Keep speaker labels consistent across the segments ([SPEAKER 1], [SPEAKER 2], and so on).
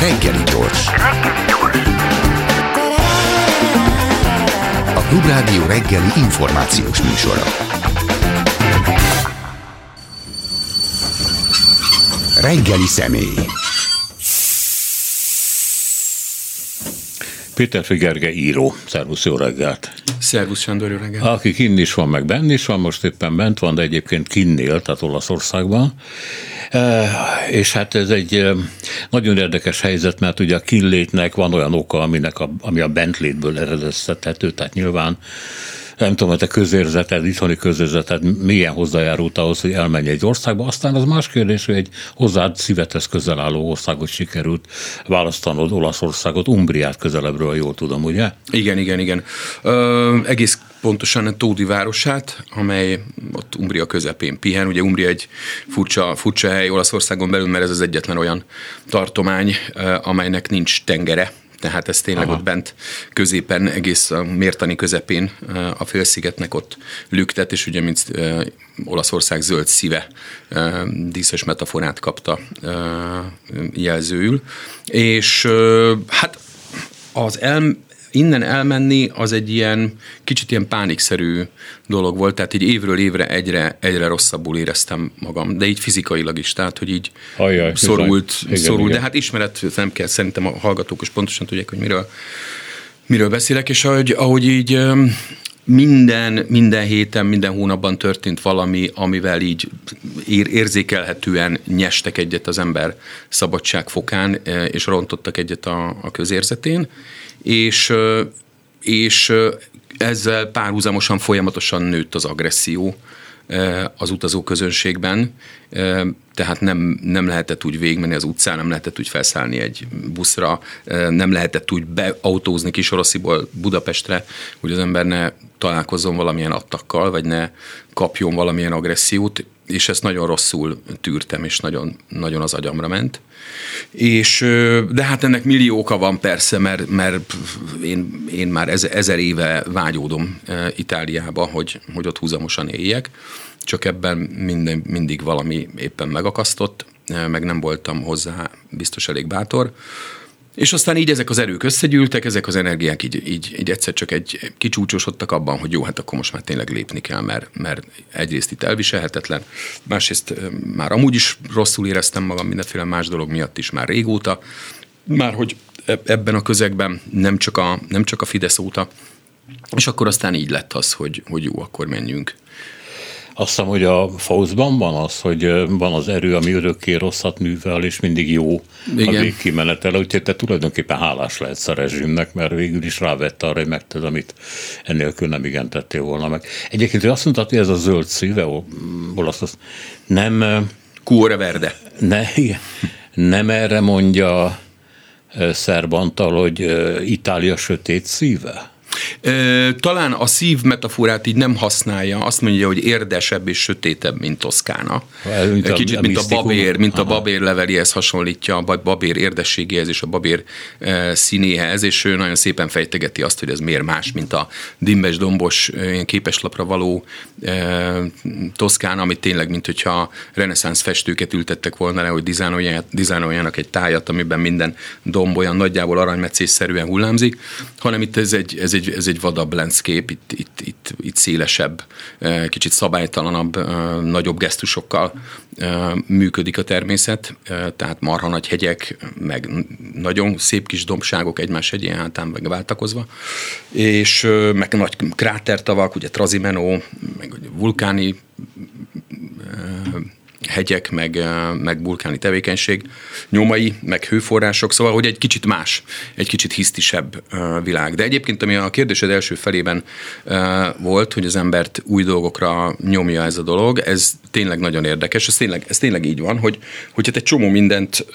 [SPEAKER 1] Reggeli gyors. A Klubrádió reggeli információs műsora. Reggeli személy.
[SPEAKER 2] Péter Figerge író. Szervusz, jó reggelt!
[SPEAKER 3] Szervusz, Sándor, jó reggelt!
[SPEAKER 2] Aki kinn is van, meg benn is van, most éppen bent van, de egyébként kinnél, tehát Olaszországban. És hát ez egy nagyon érdekes helyzet, mert ugye a kinlétnek van olyan oka, aminek a, ami a bentlétből eredeztethető, tehát nyilván nem tudom, hogy a közérzeted, itthoni közérzeted milyen hozzájárult ahhoz, hogy elmenj egy országba. Aztán az más kérdés, hogy egy hozzád szívethez közel álló országot sikerült választanod, Olaszországot, Umbriát közelebbről, jól tudom, ugye?
[SPEAKER 3] Igen, igen, igen. Ö, egész pontosan a Tódi városát, amely ott Umbria közepén pihen. Ugye Umbria egy furcsa, furcsa hely Olaszországon belül, mert ez az egyetlen olyan tartomány, amelynek nincs tengere, tehát ez tényleg Aha. ott bent középen, egész a mértani közepén a félszigetnek ott lüktet, és ugye mint Olaszország zöld szíve díszes metaforát kapta jelzőül. És hát az el, innen elmenni az egy ilyen kicsit ilyen pánikszerű dolog volt, tehát így évről évre egyre, egyre rosszabbul éreztem magam, de így fizikailag is, tehát hogy így Ajaj, szorult, igen, szorult. igen. de hát ismeret nem kell, szerintem a hallgatók is pontosan tudják, hogy miről, miről beszélek, és ahogy, ahogy így minden, minden héten, minden hónapban történt valami, amivel így ér, érzékelhetően nyestek egyet az ember szabadságfokán, és rontottak egyet a, a közérzetén és, és ezzel párhuzamosan folyamatosan nőtt az agresszió az utazó közönségben, tehát nem, nem lehetett úgy végigmenni az utcán, nem lehetett úgy felszállni egy buszra, nem lehetett úgy beautózni Kisorosziból Budapestre, hogy az ember ne találkozzon valamilyen attakkal, vagy ne kapjon valamilyen agressziót, és ezt nagyon rosszul tűrtem, és nagyon, nagyon az agyamra ment. És, de hát ennek millió oka van persze, mert, mert én, én már ezer éve vágyódom Itáliába, hogy, hogy ott húzamosan éljek, csak ebben minden, mindig valami éppen megakasztott, meg nem voltam hozzá biztos elég bátor. És aztán így ezek az erők összegyűltek, ezek az energiák így, így, így egyszer csak egy kicsúcsosodtak abban, hogy jó, hát akkor most már tényleg lépni kell, mert, mert egyrészt itt elviselhetetlen, másrészt már amúgy is rosszul éreztem magam mindenféle más dolog miatt is már régóta, már hogy ebben a közegben nem csak a, nem csak a Fidesz óta, és akkor aztán így lett az, hogy, hogy jó, akkor menjünk.
[SPEAKER 2] Azt hiszem, hogy a Faustban van az, hogy van az erő, ami örökké rosszat művel, és mindig jó Igen. a végkimenetele, úgyhogy te tulajdonképpen hálás lehetsz a rezsimnek, mert végül is rávette arra, hogy megted, amit ennélkül nem igen tettél volna meg. Egyébként hogy azt mondtad, hogy ez a zöld szíve, olasz, az nem...
[SPEAKER 3] Cuore verde.
[SPEAKER 2] Ne, nem erre mondja Szerbantal, hogy Itália sötét szíve?
[SPEAKER 3] Talán a szív metaforát így nem használja, azt mondja, hogy érdesebb és sötétebb, mint Toszkána. Mint a, Kicsit, a mint a babér, mint Aha. a babér levelihez hasonlítja, a babér érdességéhez és a babér színéhez, és ő nagyon szépen fejtegeti azt, hogy ez miért más, mint a dimbes, dombos, képeslapra való Toszkána, amit tényleg, mint hogyha reneszánsz festőket ültettek volna le, hogy dizájnoljanak egy tájat, amiben minden domb olyan nagyjából aranymetszésszerűen hullámzik, hanem itt ez egy, ez egy ez egy vadabb landscape, itt, itt, itt, itt szélesebb, kicsit szabálytalanabb, nagyobb gesztusokkal működik a természet, tehát marha nagy hegyek, meg nagyon szép kis dombságok egymás hegyén hátán meg váltakozva, és meg nagy krátertavak, ugye Trazimeno, meg vulkáni hegyek, meg, meg vulkáni tevékenység nyomai, meg hőforrások, szóval, hogy egy kicsit más, egy kicsit hisztisebb világ. De egyébként, ami a kérdésed első felében volt, hogy az embert új dolgokra nyomja ez a dolog, ez tényleg nagyon érdekes, ez tényleg, ez tényleg így van, hogy, hogy hát egy csomó mindent,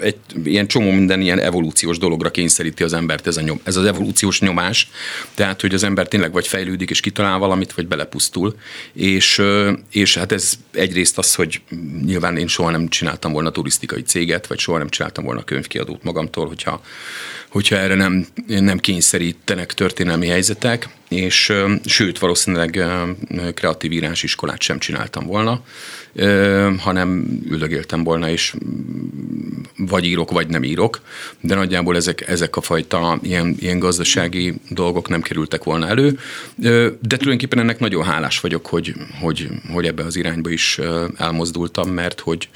[SPEAKER 3] egy ilyen csomó minden ilyen evolúciós dologra kényszeríti az embert ez, a nyom, ez az evolúciós nyomás, tehát, hogy az ember tényleg vagy fejlődik és kitalál valamit, vagy belepusztul, és, és hát ez egyrészt az, hogy hogy nyilván én soha nem csináltam volna turisztikai céget, vagy soha nem csináltam volna könyvkiadót magamtól, hogyha, hogyha erre nem, nem kényszerítenek történelmi helyzetek, és sőt, valószínűleg kreatív írásiskolát sem csináltam volna, hanem üldögéltem volna, és vagy írok, vagy nem írok, de nagyjából ezek, ezek a fajta ilyen, ilyen gazdasági dolgok nem kerültek volna elő, de tulajdonképpen ennek nagyon hálás vagyok, hogy, hogy, hogy ebbe az irányba is elmozdultam, mert hogy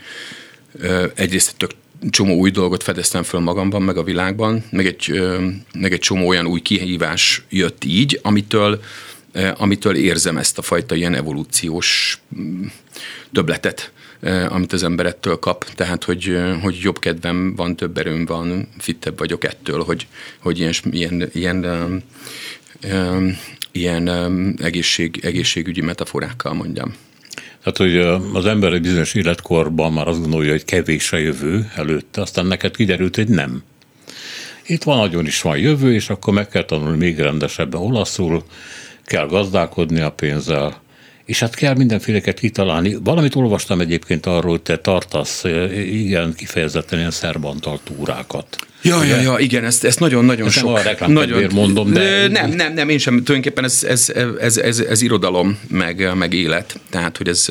[SPEAKER 3] egyrészt tök csomó új dolgot fedeztem föl magamban, meg a világban, meg egy, meg egy csomó olyan új kihívás jött így, amitől, amitől érzem ezt a fajta ilyen evolúciós mm, töbletet, amit az ember ettől kap. Tehát, hogy, hogy jobb kedvem van, több erőm van, fittebb vagyok ettől, hogy, hogy ilyen, ilyen, ilyen, ilyen, ilyen egészség, egészségügyi metaforákkal mondjam.
[SPEAKER 2] Tehát, hogy az ember egy bizonyos életkorban már azt gondolja, hogy kevés a jövő előtte, aztán neked kiderült, hogy nem. Itt van, nagyon is van jövő, és akkor meg kell tanulni még rendesebben olaszul, kell gazdálkodni a pénzzel, és hát kell mindenféleket kitalálni. Valamit olvastam egyébként arról, hogy te tartasz igen kifejezetten ilyen szerbantal túrákat.
[SPEAKER 3] Ja, ja, ja, igen, ezt, ezt nagyon-nagyon sok...
[SPEAKER 2] Nem nagyon, mondom, de...
[SPEAKER 3] Nem, nem, nem, én sem. Tulajdonképpen ez, ez, ez, ez, ez irodalom, meg, meg élet. Tehát, hogy ez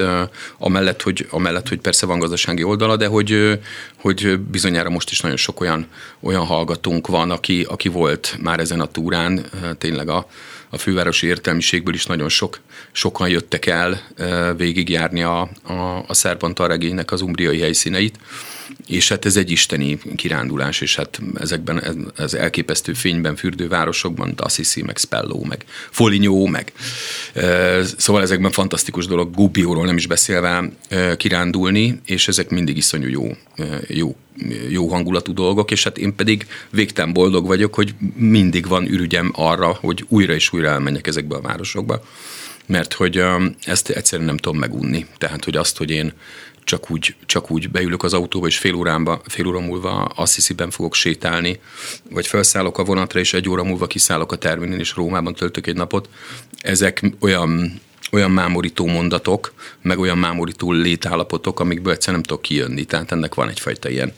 [SPEAKER 3] amellett hogy, amellett, hogy persze van gazdasági oldala, de hogy, hogy bizonyára most is nagyon sok olyan, olyan hallgatónk van, aki, aki volt már ezen a túrán, tényleg a, a fővárosi értelmiségből is nagyon sok, sokan jöttek el végigjárni a, a, a Szerbantal regénynek az umbriai helyszíneit, és hát ez egy isteni kirándulás, és hát ezekben az elképesztő fényben fürdő városokban, Assisi, meg Spello, meg Foligno, meg szóval ezekben fantasztikus dolog, Gubbioról nem is beszélve kirándulni, és ezek mindig iszonyú jó, jó jó hangulatú dolgok, és hát én pedig végtelen boldog vagyok, hogy mindig van ürügyem arra, hogy újra és újra elmenjek ezekbe a városokba, mert hogy ezt egyszerűen nem tudom megunni. Tehát, hogy azt, hogy én csak úgy, csak úgy beülök az autóba, és fél, óránba, fél óra múlva Assisi-ben fogok sétálni, vagy felszállok a vonatra, és egy óra múlva kiszállok a terminin, és Rómában töltök egy napot. Ezek olyan olyan mámorító mondatok, meg olyan mámorító létállapotok, amikből egyszerűen nem tudok kijönni. Tehát ennek van egyfajta ilyen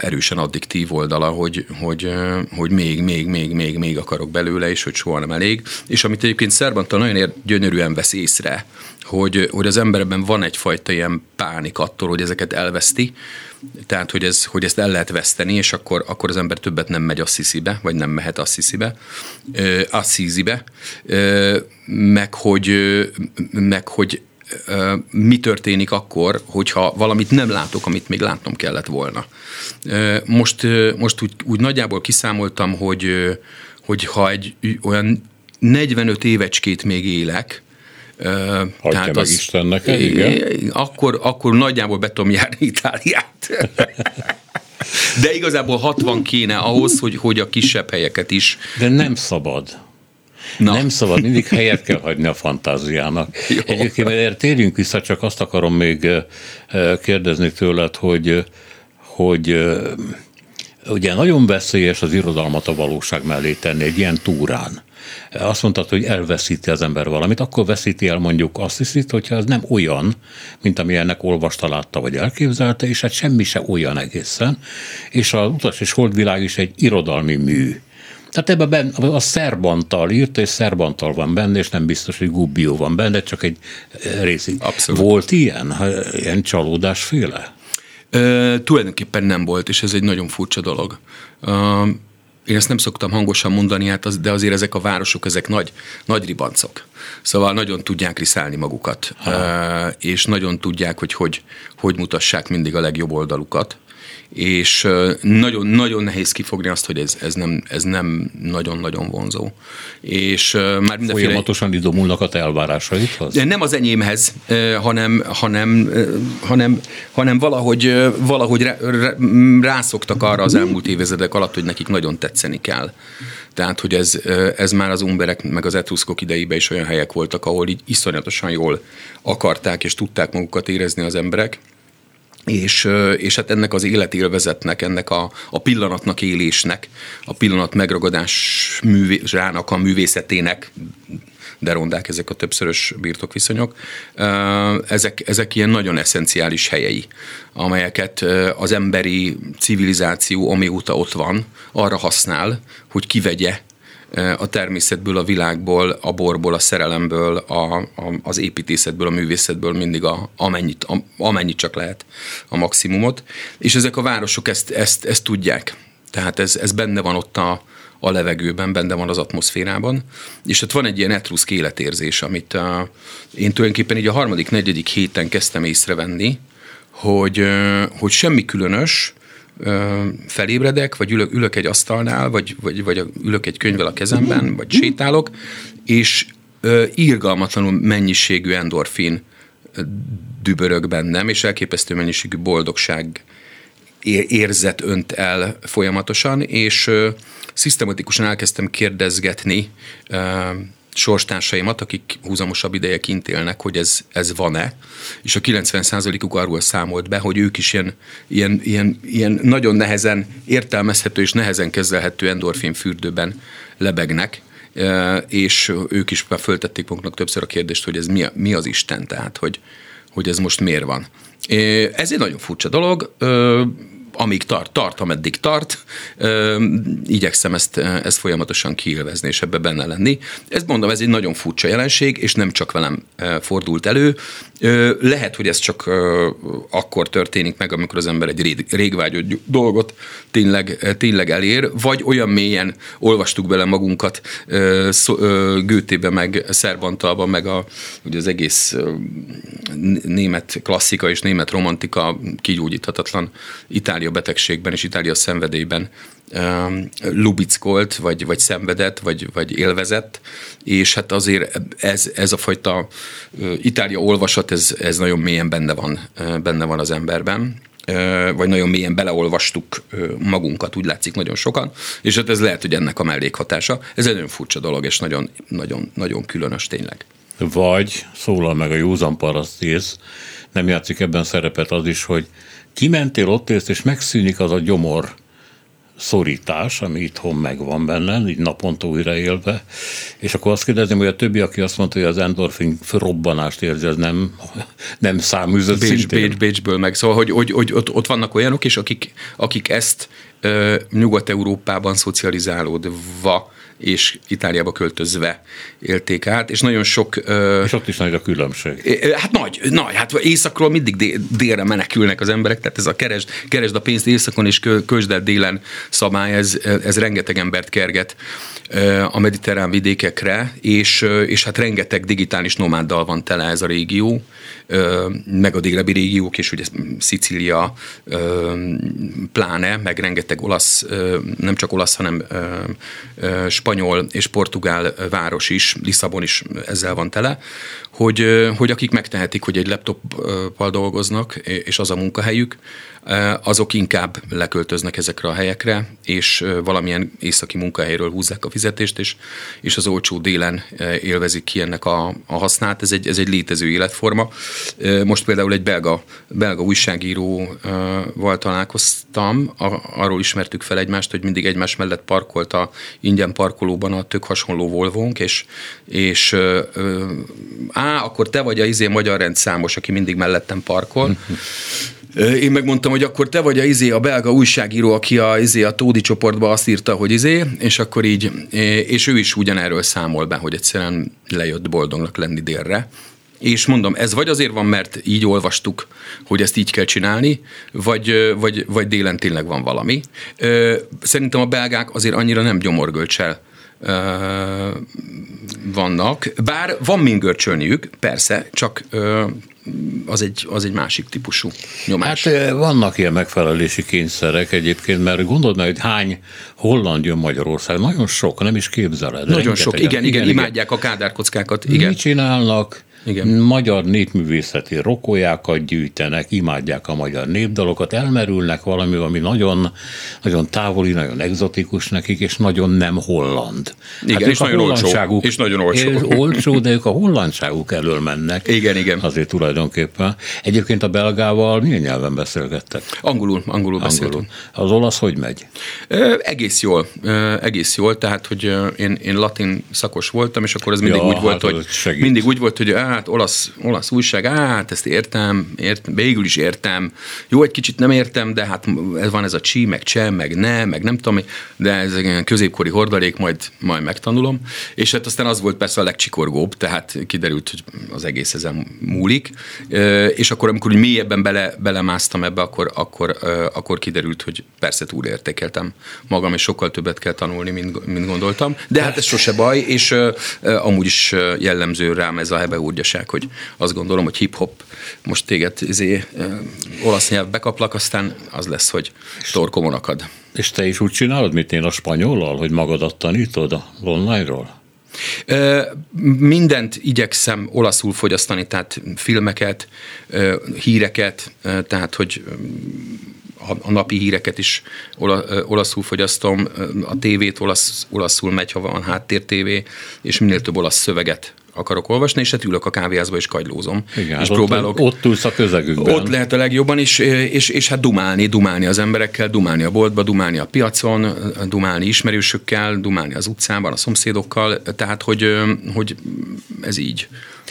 [SPEAKER 3] erősen addiktív oldala, hogy, hogy, hogy még, még, még, még, még akarok belőle, és hogy soha nem elég. És amit egyébként Szerbantal nagyon ér, gyönyörűen vesz észre, hogy, hogy az emberben van egyfajta ilyen pánik attól, hogy ezeket elveszti, tehát hogy, ez, hogy ezt el lehet veszteni, és akkor, akkor az ember többet nem megy Assisi-be, vagy nem mehet Assisi-be, Assisi-be, meg hogy, meg hogy mi történik akkor, hogyha valamit nem látok, amit még látnom kellett volna. Most, most úgy, úgy nagyjából kiszámoltam, hogy, hogy ha egy olyan 45 évecskét még élek,
[SPEAKER 2] Hagyja tehát meg az, Istennek, igen.
[SPEAKER 3] Akkor, akkor nagyjából be tudom járni Itáliát. De igazából 60 kéne ahhoz, hogy, hogy a kisebb helyeket is.
[SPEAKER 2] De nem szabad. Na. Nem szabad, mindig helyet kell hagyni a fantáziának. Jó. Egyébként erre térjünk vissza, csak azt akarom még kérdezni tőled, hogy, hogy ugye nagyon veszélyes az irodalmat a valóság mellé tenni egy ilyen túrán. Azt mondtad, hogy elveszíti az ember valamit, akkor veszíti el mondjuk azt hiszit, hogyha ez nem olyan, mint ami ennek olvasta, látta vagy elképzelte, és hát semmi se olyan egészen. És az utas és holdvilág is egy irodalmi mű. Tehát ebben benne, a Szerbantal írt, és Szerbantal van benne, és nem biztos, hogy Gubbio van benne, csak egy részig. Abszolút. Volt ilyen, ilyen csalódásféle?
[SPEAKER 3] Ö, tulajdonképpen nem volt, és ez egy nagyon furcsa dolog. Ö, én ezt nem szoktam hangosan mondani, hát az, de azért ezek a városok, ezek nagy, nagy ribancok. Szóval nagyon tudják riszálni magukat, ha. és nagyon tudják, hogy, hogy hogy mutassák mindig a legjobb oldalukat és nagyon-nagyon nehéz kifogni azt, hogy ez, ez, nem, ez nem nagyon-nagyon vonzó.
[SPEAKER 2] És már mindenféle... Folyamatosan idomulnak a te elvárásaidhoz?
[SPEAKER 3] Nem az enyémhez, hanem, hanem, hanem, hanem valahogy, valahogy rászoktak arra az elmúlt évezredek alatt, hogy nekik nagyon tetszeni kell. Tehát, hogy ez, ez már az umberek meg az etruszkok idejében is olyan helyek voltak, ahol így iszonyatosan jól akarták és tudták magukat érezni az emberek és, és hát ennek az életélvezetnek, ennek a, a pillanatnak élésnek, a pillanat megragadás művésának, a művészetének derondák, ezek a többszörös birtokviszonyok. Ezek, ezek ilyen nagyon eszenciális helyei, amelyeket az emberi civilizáció, amióta ott van, arra használ, hogy kivegye a természetből, a világból, a borból, a szerelemből, a, a, az építészetből, a művészetből mindig a, amennyit, a, amennyit csak lehet a maximumot. És ezek a városok ezt, ezt, ezt tudják. Tehát ez, ez benne van ott a, a levegőben, benne van az atmoszférában, és ott van egy ilyen etruszk életérzés, amit a, én tulajdonképpen így a harmadik, negyedik héten kezdtem észrevenni, hogy, hogy semmi különös, felébredek, vagy ülök, ülök egy asztalnál, vagy, vagy, vagy ülök egy könyvvel a kezemben, vagy sétálok, és írgalmatlanul mennyiségű endorfin dübörög bennem, és elképesztő mennyiségű boldogság érzet önt el folyamatosan, és szisztematikusan elkezdtem kérdezgetni sorstársaimat, akik húzamosabb ideje kint élnek, hogy ez, ez van-e, és a 90%-uk arról számolt be, hogy ők is ilyen, ilyen, ilyen, ilyen nagyon nehezen értelmezhető és nehezen kezelhető endorfin fürdőben lebegnek, és ők is már föltették maguknak többször a kérdést, hogy ez mi, mi az Isten, tehát hogy, hogy ez most miért van. Ez egy nagyon furcsa dolog, amíg tart, tart, ameddig tart. Igyekszem ezt, ezt folyamatosan kiélvezni és ebbe benne lenni. Ezt mondom, ez egy nagyon furcsa jelenség, és nem csak velem fordult elő. Lehet, hogy ez csak akkor történik meg, amikor az ember egy rég, régvágyott dolgot tényleg, tényleg elér, vagy olyan mélyen olvastuk bele magunkat Gőtébe, meg Szerbantalban, meg a, ugye az egész német klasszika és német romantika kigyógyíthatatlan Itália betegségben és Itália szenvedélyben lubickolt, vagy, vagy szenvedett, vagy, vagy élvezett, és hát azért ez, ez a fajta Itália olvasat, ez, ez nagyon mélyen benne van, benne van az emberben vagy nagyon mélyen beleolvastuk magunkat, úgy látszik nagyon sokan, és hát ez lehet, hogy ennek a mellékhatása. Ez egy nagyon furcsa dolog, és nagyon, nagyon, nagyon különös tényleg.
[SPEAKER 2] Vagy szólal meg a józan parasztész, nem játszik ebben szerepet az is, hogy kimentél, ott élsz, és megszűnik az a gyomor szorítás, ami itthon megvan benne, így naponta újra élve, és akkor azt kérdezném, hogy a többi, aki azt mondta, hogy az endorfin robbanást érzi, az nem, nem száműzött
[SPEAKER 3] Bécs, Bécs, Bécsből meg. Szóval, hogy, hogy, hogy ott, ott vannak olyanok is, akik, akik ezt ö, Nyugat-Európában szocializálódva és Itáliába költözve élték át, és nagyon sok...
[SPEAKER 2] És ott is nagy a különbség.
[SPEAKER 3] Hát nagy, nagy, hát északról mindig délre menekülnek az emberek, tehát ez a keresd, keresd a pénzt északon és költsd el délen szabály, ez, ez rengeteg embert kerget a mediterrán vidékekre, és, és hát rengeteg digitális nomáddal van tele ez a régió, meg a délebbi régiók, és ugye Szicília pláne, meg rengeteg olasz, nem csak olasz, hanem spanyol és portugál város is, Lisszabon is ezzel van tele, hogy, hogy akik megtehetik, hogy egy laptoppal dolgoznak, és az a munkahelyük, azok inkább leköltöznek ezekre a helyekre, és valamilyen északi munkahelyről húzzák a fizetést, és, és az olcsó délen élvezik ki ennek a, a hasznát. Ez egy, ez egy létező életforma. Most például egy belga, belga újságíróval találkoztam, arról ismertük fel egymást, hogy mindig egymás mellett parkolt a ingyen parkolóban a tök hasonló Volvónk, és, és á, akkor te vagy a izé magyar rendszámos, aki mindig mellettem parkol. Én megmondtam, hogy akkor te vagy a izé, a belga újságíró, aki a, izé, a Tódi csoportba azt írta, hogy izé, és akkor így, és ő is ugyanerről számol be, hogy egyszerűen lejött boldognak lenni délre. És mondom, ez vagy azért van, mert így olvastuk, hogy ezt így kell csinálni, vagy, vagy, vagy délen tényleg van valami. Szerintem a belgák azért annyira nem gyomorgölcsel vannak, bár van min görcsölniük, persze, csak az egy, az egy másik típusú nyomás.
[SPEAKER 2] Hát vannak ilyen megfelelési kényszerek egyébként, mert gondold meg, hogy hány holland jön Magyarország, nagyon sok, nem is képzeled.
[SPEAKER 3] Nagyon sok, igen, igen, igen, imádják a kádárkockákat. Igen.
[SPEAKER 2] Mit csinálnak?
[SPEAKER 3] Igen.
[SPEAKER 2] magyar népművészeti rokolyákat gyűjtenek, imádják a magyar népdalokat, elmerülnek valami, ami nagyon, nagyon távoli, nagyon egzotikus nekik, és nagyon nem holland.
[SPEAKER 3] Igen,
[SPEAKER 2] ők
[SPEAKER 3] és nagyon olcsó. És nagyon olcsó.
[SPEAKER 2] És olcsó, de ők a hollandságuk elől mennek.
[SPEAKER 3] Igen, igen.
[SPEAKER 2] Azért tulajdonképpen. Egyébként a belgával milyen nyelven beszélgettek?
[SPEAKER 3] Angolul, angolul beszéltünk.
[SPEAKER 2] Angolul. Az olasz hogy megy?
[SPEAKER 3] Ö, egész jól, ö, egész jól, tehát, hogy én, én latin szakos voltam, és akkor ez mindig
[SPEAKER 2] Ja,
[SPEAKER 3] úgy volt,
[SPEAKER 2] hát
[SPEAKER 3] hogy mindig úgy volt, hogy hát olasz, olasz újság, hát ezt értem, ért, végül is értem. Jó, egy kicsit nem értem, de hát ez van ez a csí, meg cseh, meg ne, meg nem tudom, de ez egy ilyen középkori hordalék, majd, majd megtanulom. És hát aztán az volt persze a legcsikorgóbb, tehát kiderült, hogy az egész ezen múlik. És akkor, amikor úgy mélyebben bele, belemásztam ebbe, akkor, akkor, akkor kiderült, hogy persze túlértékeltem magam, és sokkal többet kell tanulni, mint, mint gondoltam. De hát ez sose baj, és amúgy is jellemző rám ez a hebeúrgyaság, hogy azt gondolom, hogy hip-hop, most téged izé, olasz nyelv bekaplak, aztán az lesz, hogy torkomon akad.
[SPEAKER 2] És te is úgy csinálod, mint én a spanyollal, hogy magadat tanítod a online-ról?
[SPEAKER 3] Mindent igyekszem olaszul fogyasztani, tehát filmeket, híreket, tehát hogy a, napi híreket is olaszul fogyasztom, a tévét olasz, olaszul megy, ha van háttértévé, és minél több olasz szöveget akarok olvasni, és hát ülök a kávéházba és kagylózom.
[SPEAKER 2] Igen,
[SPEAKER 3] és
[SPEAKER 2] hát
[SPEAKER 3] próbálok.
[SPEAKER 2] Ott, ott ülsz a közegükben.
[SPEAKER 3] Ott lehet a legjobban, és, és, és hát dumálni, dumálni az emberekkel, dumálni a boltba, dumálni a piacon, dumálni ismerősökkel, dumálni az utcában, a szomszédokkal, tehát hogy, hogy ez így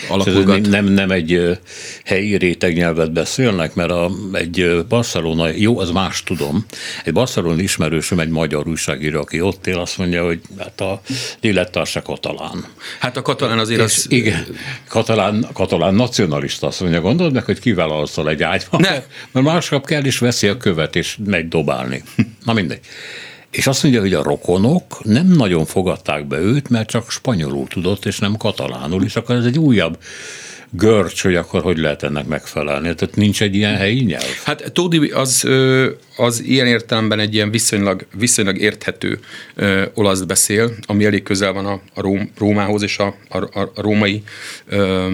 [SPEAKER 3] alakulgat.
[SPEAKER 2] nem, nem egy helyi rétegnyelvet beszélnek, mert a, egy Barcelona, jó, az más tudom, egy Barcelona ismerősöm, egy magyar újságíró, aki ott él, azt mondja, hogy hát a élettársa katalán.
[SPEAKER 3] Hát a katalán azért
[SPEAKER 2] És
[SPEAKER 3] az...
[SPEAKER 2] igen, katalán, katalán nacionalista azt mondja, gondold meg, hogy kivel alszol egy ágyban,
[SPEAKER 3] Ne.
[SPEAKER 2] mert másnap kell is veszi a követ, és megy dobálni. Na mindegy. És azt mondja, hogy a rokonok nem nagyon fogadták be őt, mert csak spanyolul tudott, és nem katalánul, és akkor ez egy újabb görcs, hogy akkor hogy lehet ennek megfelelni. Tehát nincs egy ilyen helyi nyelv.
[SPEAKER 3] Hát Tódi az, az ilyen értelemben egy ilyen viszonylag, viszonylag érthető ö, olasz beszél, ami elég közel van a, a Róm, Rómához és a, a, a római, ö,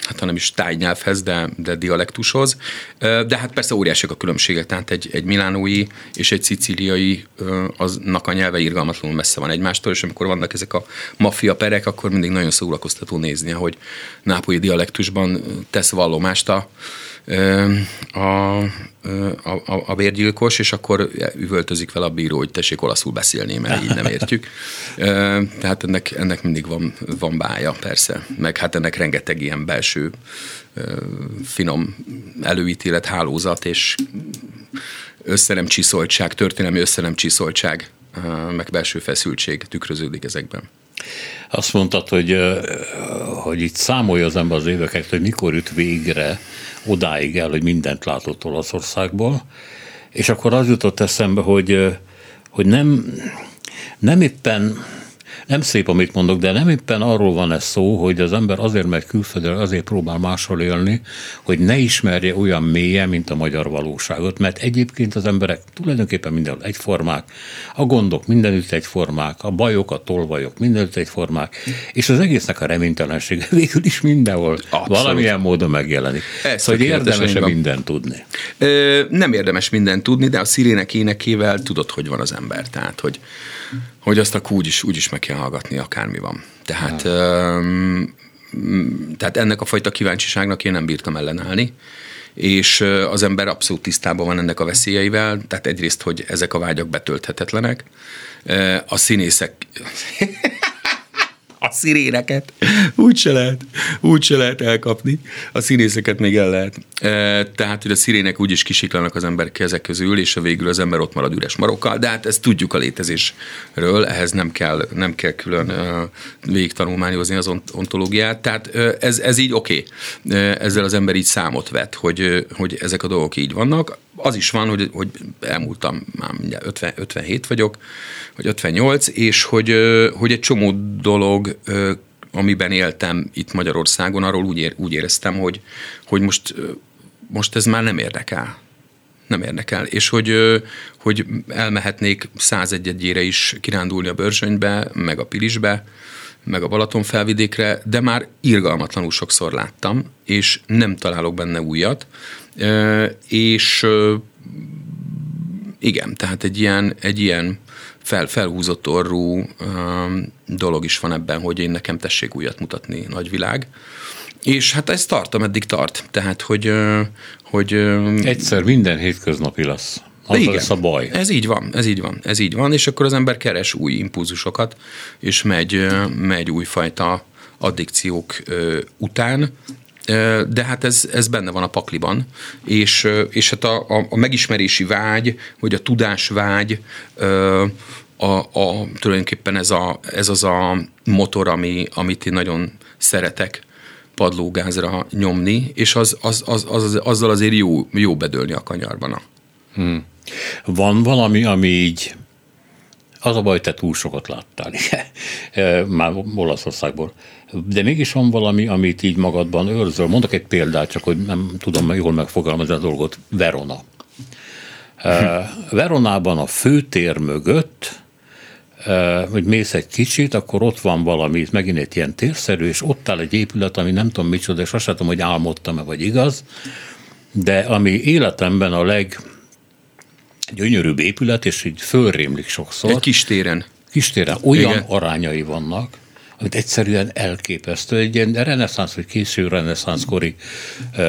[SPEAKER 3] hát nem is tájnyelvhez, de, de dialektushoz. Ö, De hát persze óriásiak a különbségek, tehát egy, egy milánói és egy szicíliai ö, aznak a nyelve irgalmatlanul messze van egymástól, és amikor vannak ezek a maffia perek, akkor mindig nagyon szórakoztató nézni, hogy nápolyi dialektusban tesz vallomást a, a, a, a, a vérgyilkos, és akkor üvöltözik vele a bíró, hogy tessék olaszul beszélni, mert így nem értjük. Tehát ennek, ennek mindig van, van bája, persze. Meg hát ennek rengeteg ilyen belső finom előítélet, hálózat, és összenem csiszoltság, történelmi összenem csiszoltság, ö, meg belső feszültség tükröződik ezekben.
[SPEAKER 2] Azt mondtad, hogy, hogy itt számolja az ember az éveket, hogy mikor jut végre odáig el, hogy mindent látott Olaszországból, és akkor az jutott eszembe, hogy, hogy nem, nem éppen nem szép, amit mondok, de nem éppen arról van ez szó, hogy az ember azért megy külföldre, azért próbál máshol élni, hogy ne ismerje olyan mélyen, mint a magyar valóságot, mert egyébként az emberek tulajdonképpen mindenhol egyformák, a gondok mindenütt egyformák, a bajok, a tolvajok mindenütt egyformák, és az egésznek a reménytelensége végül is mindenhol
[SPEAKER 3] Abszolút.
[SPEAKER 2] valamilyen módon megjelenik.
[SPEAKER 3] Ez
[SPEAKER 2] szóval érdemes
[SPEAKER 3] van.
[SPEAKER 2] mindent tudni.
[SPEAKER 3] Ö, nem érdemes mindent tudni, de a szirének énekével tudod, hogy van az ember. Tehát, hogy, hogy azt akkor úgy is, úgy is meg kell hallgatni, akármi van. Tehát, ö, tehát ennek a fajta kíváncsiságnak én nem bírtam ellenállni és az ember abszolút tisztában van ennek a veszélyeivel, tehát egyrészt, hogy ezek a vágyak betölthetetlenek, a színészek a sziréneket úgy se lehet, úgy se lehet elkapni, a színészeket még el lehet. E, tehát, hogy a szirének úgy is kisiklanak az ember kezek közül, és a végül az ember ott marad üres marokkal, de hát ezt tudjuk a létezésről, ehhez nem kell, nem kell külön e, végig tanulmányozni az ont- ontológiát, tehát e, ez, ez így oké. Okay. Ezzel az ember így számot vet, hogy, hogy ezek a dolgok így vannak. Az is van, hogy, hogy elmúltam, már mindjárt 50, 57 vagyok, vagy 58, és hogy, hogy egy csomó dolog, ö, amiben éltem itt Magyarországon, arról úgy, ér, úgy éreztem, hogy, hogy most, most ez már nem érdekel. Nem érdekel. És hogy, hogy elmehetnék 101 egyére is kirándulni a Börzsönybe, meg a Pilisbe, meg a Balaton felvidékre, de már irgalmatlanul sokszor láttam, és nem találok benne újat, és igen, tehát egy ilyen, egy ilyen fel, felhúzott orrú dolog is van ebben, hogy én nekem tessék újat mutatni nagyvilág. És hát ez tart, ameddig tart. Tehát, hogy... hogy
[SPEAKER 2] Egyszer minden hétköznapi lesz. Az igen, lesz a baj.
[SPEAKER 3] Ez így van, ez így van, ez így van, és akkor az ember keres új impulzusokat, és megy, megy újfajta addikciók után, de hát ez, ez benne van a pakliban, és, és hát a, a, a megismerési vágy, vagy a tudásvágy, a, a, tulajdonképpen ez, a, ez az a motor, ami, amit én nagyon szeretek padlógázra nyomni, és az, az, az, az, azzal azért jó, jó bedőlni a kanyarban.
[SPEAKER 2] Hmm. Van valami, ami így az a baj, te túl sokat láttál, már Olaszországból. De mégis van valami, amit így magadban őrzöl. Mondok egy példát, csak hogy nem tudom jól megfogalmazni a dolgot. Verona. Veronában a főtér mögött hogy mész egy kicsit, akkor ott van valami, megint egy ilyen térszerű, és ott áll egy épület, ami nem tudom micsoda, és azt tudom, hogy álmodtam-e, vagy igaz, de ami életemben a leg gyönyörűbb épület, és így fölrémlik sokszor.
[SPEAKER 3] Egy kis téren.
[SPEAKER 2] Kis téren. Olyan Igen. arányai vannak, amit egyszerűen elképesztő. Egy ilyen reneszánsz, vagy késő reneszánszkori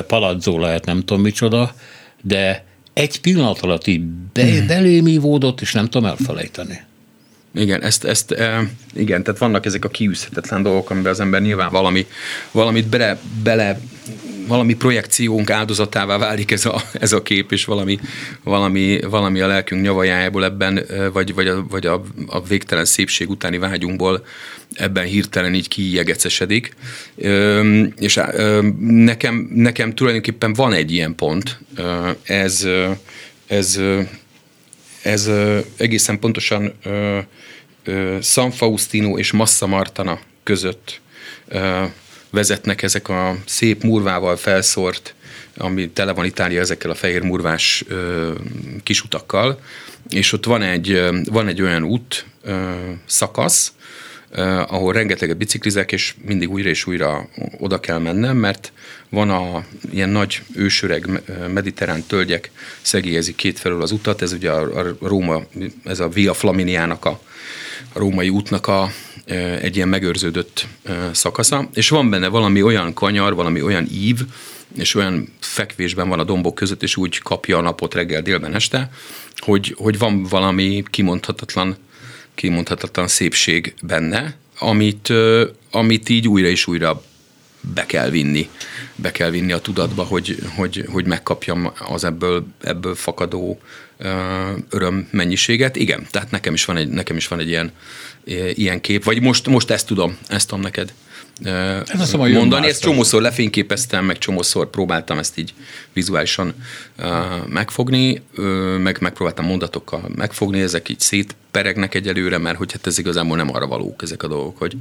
[SPEAKER 2] palazzó lehet, nem tudom micsoda, de egy pillanat alatt így be, hmm. belém ívódott, és nem tudom elfelejteni.
[SPEAKER 3] Igen, ezt, ezt e, igen, tehát vannak ezek a kiűzhetetlen dolgok, amiben az ember nyilván valami, valamit bele, bele valami projekciónk áldozatává válik ez a, ez a kép, és valami, valami, valami a lelkünk nyavajájából ebben, vagy, vagy, a, vagy a, a végtelen szépség utáni vágyunkból ebben hirtelen így kijegecesedik. És nekem, nekem tulajdonképpen van egy ilyen pont, ez, ez, ez egészen pontosan San Faustino és Massa Martana között vezetnek ezek a szép murvával felszórt, ami tele van Itália ezekkel a fehér murvás kisutakkal, és ott van egy, van egy olyan út, szakasz, ahol rengeteget biciklizek, és mindig újra és újra oda kell mennem, mert van a ilyen nagy ősöreg mediterrán tölgyek szegélyezik kétfelől az utat, ez ugye a, a Róma, ez a Via Flaminiának a, a római útnak a, egy ilyen megőrződött szakasza, és van benne valami olyan kanyar, valami olyan ív, és olyan fekvésben van a dombok között, és úgy kapja a napot reggel, délben, este, hogy, hogy van valami kimondhatatlan, kimondhatatlan szépség benne, amit, amit így újra és újra be kell vinni, be kell vinni a tudatba, hogy, hogy, hogy megkapjam az ebből, ebből fakadó öröm mennyiséget. Igen, tehát nekem is van egy, nekem is van egy ilyen, ilyen kép, vagy most, most ezt tudom, ezt tudom neked ez mondani. Ezt csomószor lefényképeztem, meg csomószor próbáltam ezt így vizuálisan uh, megfogni, uh, meg megpróbáltam mondatokkal megfogni, ezek így szétperegnek egyelőre, mert hogy hát ez igazából nem arra valók ezek a dolgok, hogy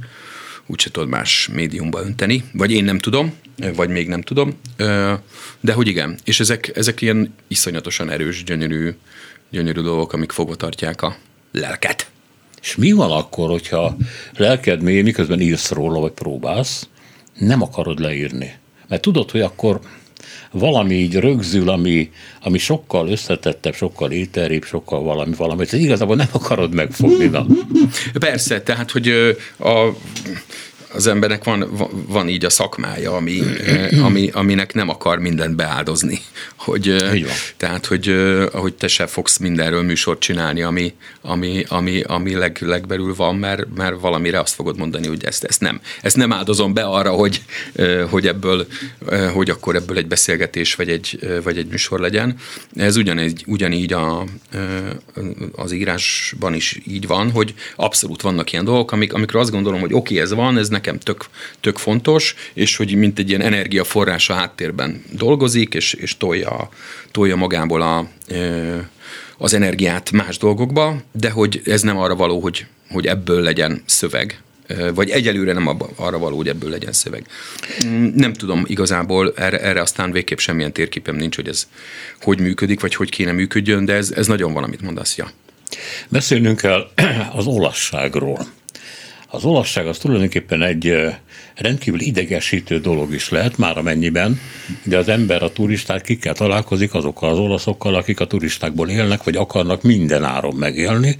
[SPEAKER 3] úgyse tudod más médiumba önteni, vagy én nem tudom, vagy még nem tudom, de hogy igen, és ezek, ezek ilyen iszonyatosan erős, gyönyörű, gyönyörű dolgok, amik fogva tartják a lelket.
[SPEAKER 2] És mi van akkor, hogyha lelked mély, miközben írsz róla, vagy próbálsz, nem akarod leírni? Mert tudod, hogy akkor valami így rögzül, ami, ami sokkal összetettebb, sokkal éteribb, sokkal valami, valami. Ez igazából nem akarod megfogni. Na.
[SPEAKER 3] Persze, tehát, hogy a az embernek van, van így a szakmája, ami, eh, ami, aminek nem akar mindent beáldozni. Hogy, eh, tehát, hogy eh, ahogy te se fogsz mindenről műsort csinálni, ami, ami, ami, ami leg, legbelül van, mert, mert valamire azt fogod mondani, hogy ezt, ezt nem. Ezt nem áldozom be arra, hogy, hogy ebből, hogy akkor ebből egy beszélgetés vagy egy, vagy egy műsor legyen. Ez ugyanegy, ugyanígy a, az írásban is így van, hogy abszolút vannak ilyen dolgok, amik, amikről azt gondolom, hogy oké, okay, ez van, ez nekem tök, tök fontos, és hogy mint egy ilyen energiaforrás a háttérben dolgozik, és, és tolja, tolja magából a, az energiát más dolgokba, de hogy ez nem arra való, hogy, hogy ebből legyen szöveg, vagy egyelőre nem arra való, hogy ebből legyen szöveg. Mm, nem tudom igazából, erre, erre aztán végképp semmilyen térképem nincs, hogy ez hogy működik, vagy hogy kéne működjön, de ez, ez nagyon valamit mondasz, ja.
[SPEAKER 2] Beszélnünk kell az olasságról az olaszság az tulajdonképpen egy rendkívül idegesítő dolog is lehet, már amennyiben, de az ember, a turistát kikkel találkozik azokkal az olaszokkal, akik a turistákból élnek, vagy akarnak minden áron megélni,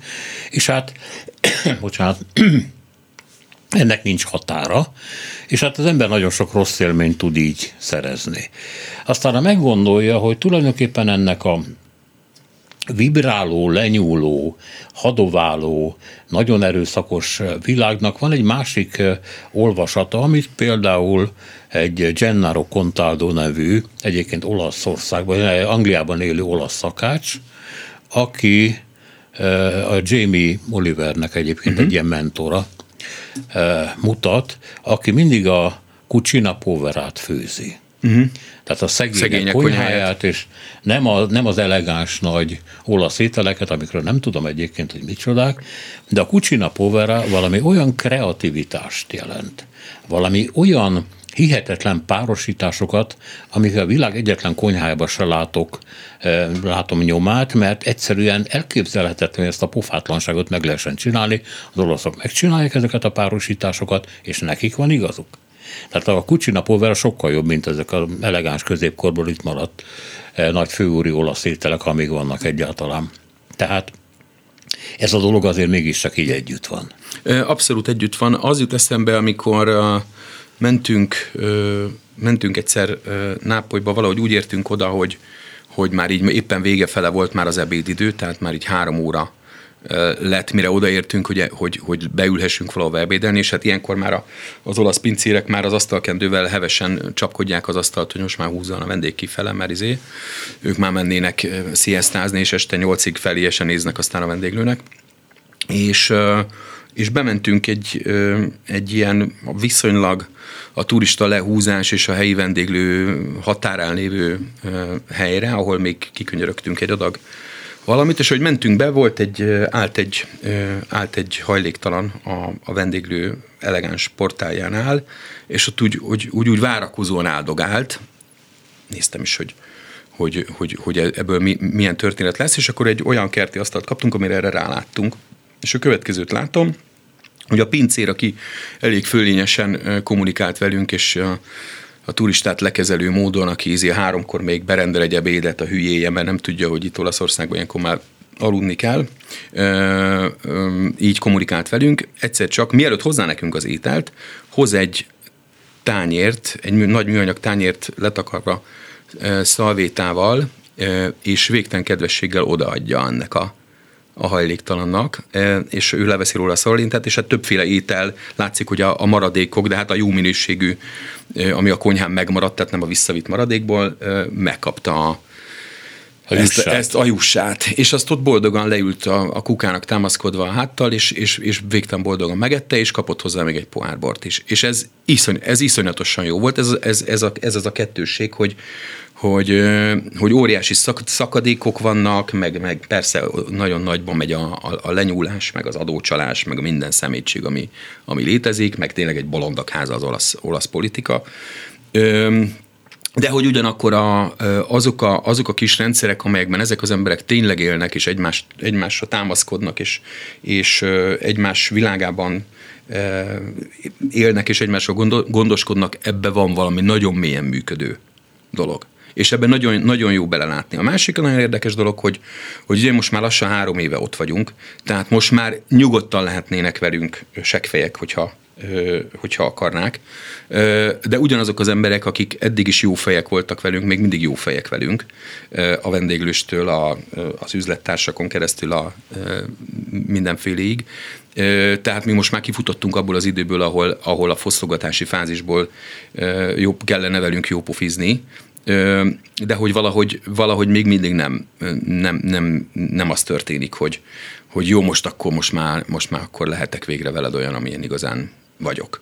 [SPEAKER 2] és hát, bocsánat, ennek nincs határa, és hát az ember nagyon sok rossz élményt tud így szerezni. Aztán ha meggondolja, hogy tulajdonképpen ennek a vibráló, lenyúló, hadováló, nagyon erőszakos világnak van egy másik olvasata, amit például egy Gennaro Contaldo nevű, egyébként Olaszországban, Angliában élő olasz szakács, aki a Jamie Olivernek egyébként uh-huh. egy ilyen mentora mutat, aki mindig a Cucina Poverát főzi. Uh-huh. Tehát a szegények, szegények konyháját, konyháját, és nem, a, nem az elegáns nagy olasz ételeket, amikről nem tudom egyébként, hogy micsodák, de a Cucina Povera valami olyan kreativitást jelent, valami olyan hihetetlen párosításokat, amik a világ egyetlen konyhájába se látok, eh, látom nyomát, mert egyszerűen elképzelhetetlen, hogy ezt a pofátlanságot meg lehessen csinálni. Az olaszok megcsinálják ezeket a párosításokat, és nekik van igazuk. Tehát a Cucina Povera sokkal jobb, mint ezek az elegáns középkorból itt maradt eh, nagy főúri olasz ételek, amíg vannak egyáltalán. Tehát ez a dolog azért mégis csak így együtt van.
[SPEAKER 3] Abszolút együtt van. Az jut eszembe, amikor mentünk, mentünk egyszer Nápolyba, valahogy úgy értünk oda, hogy, hogy már így éppen vége fele volt már az ebédidő, tehát már így három óra lett, mire odaértünk, hogy, hogy, hogy beülhessünk valahova ebédelni, és hát ilyenkor már az olasz pincérek már az asztalkendővel hevesen csapkodják az asztalt, hogy most már húzzan a vendég kifele, mert izé, ők már mennének sziasztázni, és este nyolcig feléjesen néznek aztán a vendéglőnek. És, és bementünk egy, egy ilyen viszonylag a turista lehúzás és a helyi vendéglő határán lévő helyre, ahol még kikönyörögtünk egy adag valamit, és hogy mentünk be, volt egy, állt egy, állt egy hajléktalan a, a vendéglő elegáns portájánál, és ott úgy, úgy, úgy, úgy várakozóan áldogált. Néztem is, hogy, hogy, hogy, hogy ebből mi, milyen történet lesz, és akkor egy olyan kerti asztalt kaptunk, amire erre ráláttunk. És a következőt látom, hogy a pincér, aki elég fölényesen kommunikált velünk, és a, turistát lekezelő módon, aki ízi a háromkor még berendel egy ebédet a hülyéje, mert nem tudja, hogy itt Olaszországban ilyenkor már aludni kell, ö, ö, így kommunikált velünk. Egyszer csak, mielőtt hozzá nekünk az ételt, hoz egy tányért, egy nagy műanyag tányért letakarva szalvétával, és végtelen kedvességgel odaadja ennek a a hajléktalannak, e, és ő leveszi róla a szalintát, és hát többféle étel, látszik, hogy a, a maradékok, de hát a jó minőségű, e, ami a konyhán megmaradt, tehát nem a visszavitt maradékból, e, megkapta a, a ezt, ezt a jussát. És azt ott boldogan leült a, a kukának támaszkodva a háttal, és, és, és végtelen boldogan megette, és kapott hozzá még egy pohár bort is. És ez, iszony, ez iszonyatosan jó volt, ez, ez, ez, a, ez az a kettősség, hogy, hogy, hogy óriási szakadékok vannak, meg, meg persze nagyon nagyban megy a, a, a lenyúlás, meg az adócsalás, meg a minden szemétség, ami, ami létezik, meg tényleg egy bolondak háza az olasz, olasz politika. De hogy ugyanakkor a, azok, a, azok a kis rendszerek, amelyekben ezek az emberek tényleg élnek, és egymás, egymásra támaszkodnak, és, és egymás világában élnek, és egymásra gondoskodnak, ebbe van valami nagyon mélyen működő dolog és ebben nagyon, nagyon jó belelátni. A másik nagyon érdekes dolog, hogy, hogy ugye most már lassan három éve ott vagyunk, tehát most már nyugodtan lehetnének velünk seggfejek, hogyha hogyha akarnák. De ugyanazok az emberek, akik eddig is jó fejek voltak velünk, még mindig jó fejek velünk, a vendéglőstől, a, az üzlettársakon keresztül a mindenféléig. Tehát mi most már kifutottunk abból az időből, ahol, ahol a fosztogatási fázisból jobb kellene velünk jópofizni, de hogy valahogy, valahogy még mindig nem, nem, nem, nem az történik, hogy, hogy jó, most akkor most már, most már akkor lehetek végre veled olyan, amilyen igazán vagyok.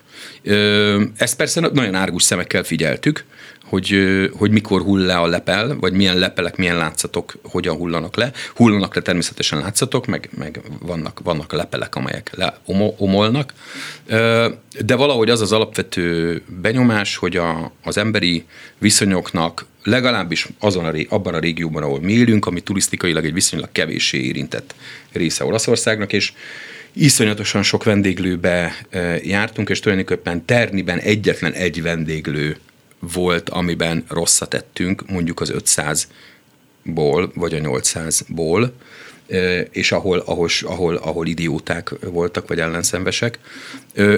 [SPEAKER 3] Ezt persze nagyon árgus szemekkel figyeltük, hogy, hogy mikor hull le a lepel, vagy milyen lepelek, milyen látszatok hogyan hullanak le. Hullanak le természetesen látszatok, meg, meg vannak, vannak lepelek, amelyek le omolnak. De valahogy az az alapvető benyomás, hogy a, az emberi viszonyoknak legalábbis azon a, abban a régióban, ahol mi élünk, ami turisztikailag egy viszonylag kevéssé érintett része Olaszországnak, és iszonyatosan sok vendéglőbe jártunk, és tulajdonképpen Terniben egyetlen egy vendéglő volt, amiben rosszat tettünk, mondjuk az 500-ból, vagy a 800-ból, és ahol, ahol, ahol, ahol idióták voltak, vagy ellenszenvesek,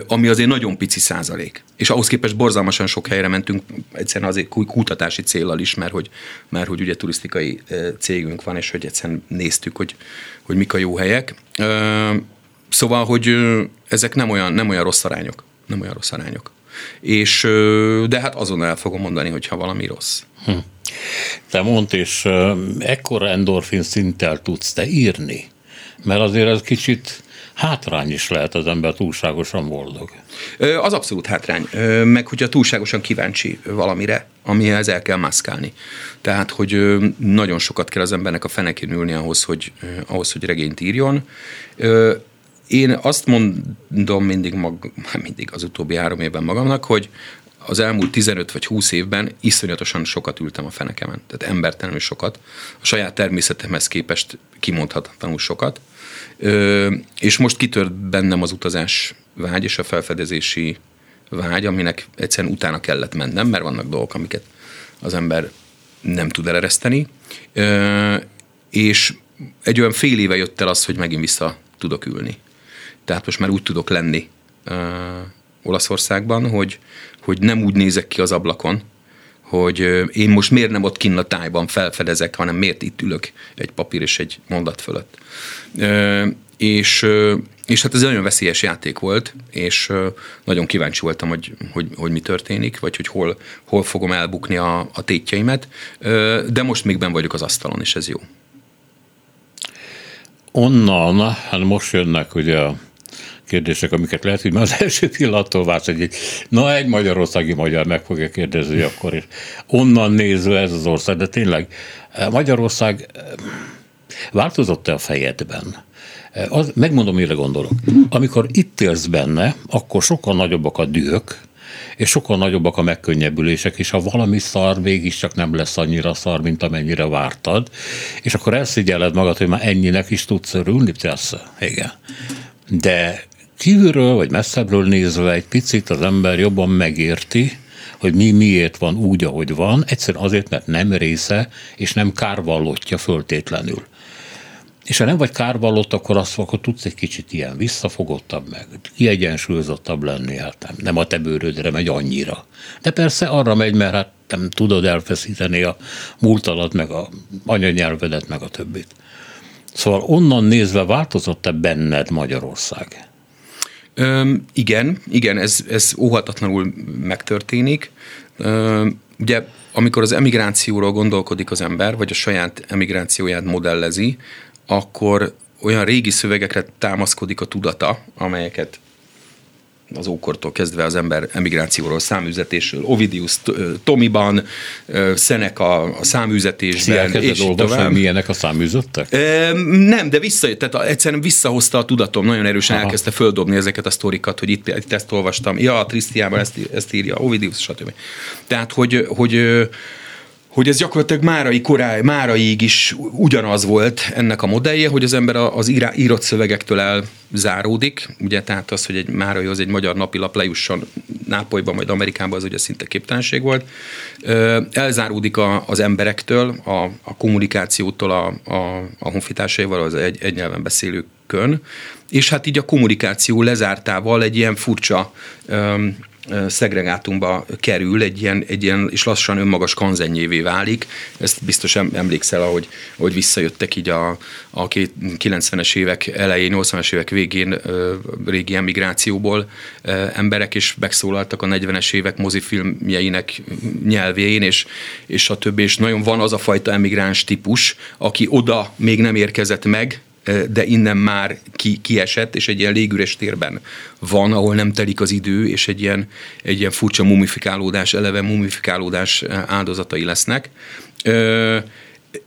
[SPEAKER 3] ami azért nagyon pici százalék. És ahhoz képest borzalmasan sok helyre mentünk, egyszerűen azért kutatási célral is, mert hogy, mert hogy ugye turisztikai cégünk van, és hogy egyszerűen néztük, hogy, hogy mik a jó helyek. Szóval, hogy ezek nem olyan, nem olyan rossz arányok. Nem olyan rossz arányok. És, de hát azon el fogom mondani, hogyha valami rossz. Hm.
[SPEAKER 2] Te mondd, és ekkora endorfin szinttel tudsz te írni? Mert azért ez kicsit hátrány is lehet az ember túlságosan boldog.
[SPEAKER 3] Az abszolút hátrány. Meg hogyha túlságosan kíváncsi valamire, amihez el kell mászkálni. Tehát, hogy nagyon sokat kell az embernek a fenekén ülni ahhoz, hogy, ahhoz, hogy regényt írjon. Én azt mondom mindig, mag, mindig az utóbbi három évben magamnak, hogy az elmúlt 15 vagy 20 évben iszonyatosan sokat ültem a fenekemen. Tehát embertelenül sokat. A saját természetemhez képest kimondhatatlanul sokat. Ö, és most kitört bennem az utazás vágy és a felfedezési vágy, aminek egyszerűen utána kellett mennem, mert vannak dolgok, amiket az ember nem tud elereszteni. Ö, és egy olyan fél éve jött el az, hogy megint vissza tudok ülni. Tehát most már úgy tudok lenni Olaszországban, hogy, hogy nem úgy nézek ki az ablakon, hogy én most miért nem ott kinn a tájban felfedezek, hanem miért itt ülök egy papír és egy mondat fölött. És, és hát ez nagyon veszélyes játék volt, és nagyon kíváncsi voltam, hogy, hogy, hogy mi történik, vagy hogy hol, hol fogom elbukni a, a tétjeimet, de most még ben vagyok az asztalon, és ez jó.
[SPEAKER 2] Onnan, hát most jönnek ugye a kérdések, amiket lehet, hogy már az első pillanattól vársz, egy, na egy magyarországi magyar meg fogja kérdezni, hogy akkor is. Onnan nézve ez az ország, de tényleg eh, Magyarország eh, változott-e a fejedben? Eh, az, megmondom, mire gondolok. Amikor itt élsz benne, akkor sokkal nagyobbak a dühök, és sokkal nagyobbak a megkönnyebbülések, és ha valami szar, mégiscsak nem lesz annyira szar, mint amennyire vártad, és akkor elszigyeled magad, hogy már ennyinek is tudsz örülni, persze, igen. De kívülről vagy messzebbről nézve egy picit az ember jobban megérti, hogy mi miért van úgy, ahogy van, egyszerűen azért, mert nem része, és nem kárvallottja föltétlenül. És ha nem vagy kárvallott, akkor azt akkor tudsz egy kicsit ilyen visszafogottabb, meg kiegyensúlyozottabb lenni, hát nem, nem a te bőrödre megy annyira. De persze arra megy, mert hát nem tudod elfeszíteni a múltalat, meg a anyanyelvedet, meg a többit. Szóval onnan nézve változott-e benned Magyarország?
[SPEAKER 3] Üm, igen, igen, ez, ez óhatatlanul megtörténik. Üm, ugye, amikor az emigrációról gondolkodik az ember, vagy a saját emigrációját modellezi, akkor olyan régi szövegekre támaszkodik a tudata, amelyeket az ókortól kezdve az ember emigrációról, száműzetésről, Ovidius Tomiban, Seneca a száműzetésben,
[SPEAKER 2] és olvasni, tovább. milyenek a száműzöttek?
[SPEAKER 3] E, nem, de visszajött, tehát egyszerűen visszahozta a tudatom, nagyon erősen Aha. elkezdte földobni ezeket a sztorikat, hogy itt, itt ezt olvastam, ja, a Trisztiában ezt, ezt írja, Ovidius, stb. Tehát, hogy, hogy hogy ez gyakorlatilag márai koráj, máraig is ugyanaz volt ennek a modellje, hogy az ember az írá, írott szövegektől elzáródik, ugye tehát az, hogy egy máraihoz egy magyar napilap lejusson Nápolyba, majd Amerikába, az ugye szinte képtelenség volt. Elzáródik a, az emberektől, a, a kommunikációtól a, a, a honfitársaival, az egy, egy nyelven beszélőkön, és hát így a kommunikáció lezártával egy ilyen furcsa szegregátumba kerül, egy ilyen, egy ilyen és lassan önmagas kanzennyévé válik. Ezt biztos emlékszel, ahogy, ahogy visszajöttek így a, a 90-es évek elején, 80-es évek végén régi emigrációból emberek, és megszólaltak a 40-es évek mozifilmjeinek nyelvén, és, és a többi, és nagyon van az a fajta emigráns típus, aki oda még nem érkezett meg, de innen már ki, kiesett, és egy ilyen légüres térben van, ahol nem telik az idő, és egy ilyen, egy ilyen furcsa mumifikálódás, eleve mumifikálódás áldozatai lesznek.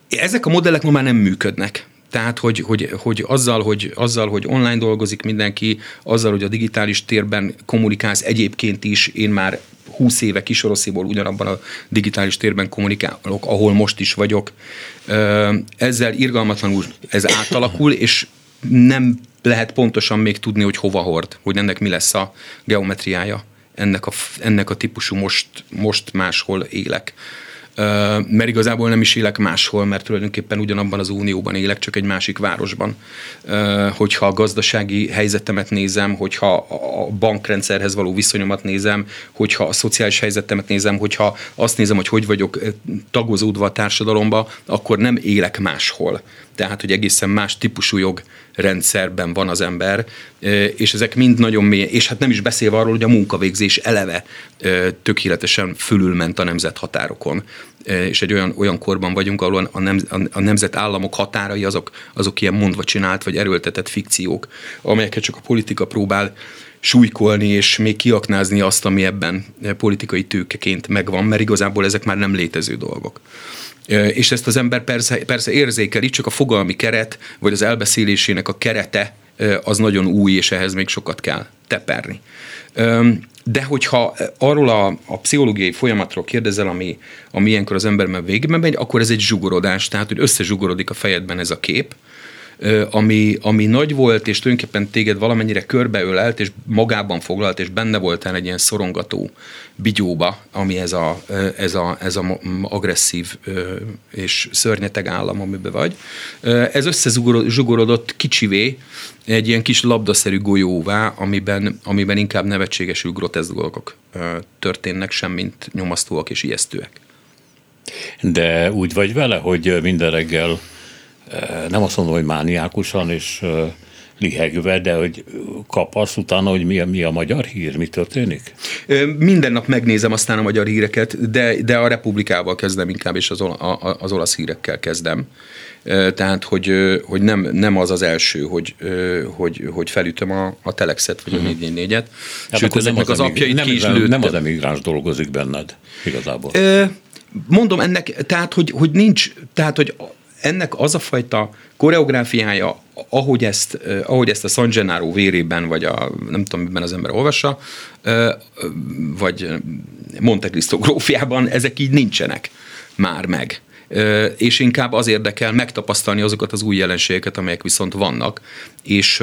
[SPEAKER 3] Ezek a modellek ma már nem működnek. Tehát, hogy, hogy, hogy, azzal, hogy azzal, hogy online dolgozik mindenki, azzal, hogy a digitális térben kommunikálsz egyébként is, én már 20 éve kisorosziból ugyanabban a digitális térben kommunikálok, ahol most is vagyok. Ezzel irgalmatlanul ez átalakul, és nem lehet pontosan még tudni, hogy hova hord, hogy ennek mi lesz a geometriája, ennek a, ennek a típusú most, most máshol élek mert igazából nem is élek máshol, mert tulajdonképpen ugyanabban az unióban élek, csak egy másik városban. Hogyha a gazdasági helyzetemet nézem, hogyha a bankrendszerhez való viszonyomat nézem, hogyha a szociális helyzetemet nézem, hogyha azt nézem, hogy hogy vagyok tagozódva a társadalomba, akkor nem élek máshol. Tehát, hogy egészen más típusú jog rendszerben van az ember, és ezek mind nagyon mély, és hát nem is beszélve arról, hogy a munkavégzés eleve tökéletesen fölülment a nemzethatárokon, és egy olyan, olyan korban vagyunk, ahol a, nem, a nemzetállamok határai azok, azok ilyen mondva csinált, vagy erőltetett fikciók, amelyeket csak a politika próbál súlykolni és még kiaknázni azt, ami ebben politikai tőkeként megvan, mert igazából ezek már nem létező dolgok és ezt az ember persze, persze érzékeli, csak a fogalmi keret, vagy az elbeszélésének a kerete az nagyon új, és ehhez még sokat kell teperni. De hogyha arról a, a pszichológiai folyamatról kérdezel, ami, ami ilyenkor az emberben végbe megy, akkor ez egy zsugorodás, tehát hogy összezsugorodik a fejedben ez a kép, ami, ami nagy volt, és tulajdonképpen téged valamennyire körbeölelt, és magában foglalt, és benne voltál egy ilyen szorongató bigyóba, ami ez a, ez a, ez a agresszív és szörnyeteg állam, amiben vagy. Ez összezsugorodott kicsivé, egy ilyen kis labdaszerű golyóvá, amiben, amiben inkább nevetségesül groteszk dolgok történnek, semmint nyomasztóak és ijesztőek.
[SPEAKER 2] De úgy vagy vele, hogy minden reggel nem azt mondom, hogy mániákusan és lihegve, de hogy kapasz utána, hogy mi a, mi a magyar hír, mi történik?
[SPEAKER 3] Minden nap megnézem aztán a magyar híreket, de, de a Republikával kezdem inkább, és az, a, az olasz hírekkel kezdem. Tehát, hogy, hogy nem, nem az az első, hogy, hogy, hogy felütöm a, a telexet, vagy a 444-et.
[SPEAKER 2] Mhm. Hát Sőt, ezeknek az, az apjait nem, ki is nem, nem az emigráns dolgozik benned, igazából.
[SPEAKER 3] Mondom ennek, tehát, hogy, hogy nincs, tehát, hogy ennek az a fajta koreográfiája, ahogy ezt, ahogy ezt a San Gennaro vérében, vagy a nem tudom, miben az ember olvassa, vagy Monte Cristo grófiában, ezek így nincsenek már meg és inkább az érdekel megtapasztalni azokat az új jelenségeket, amelyek viszont vannak, és,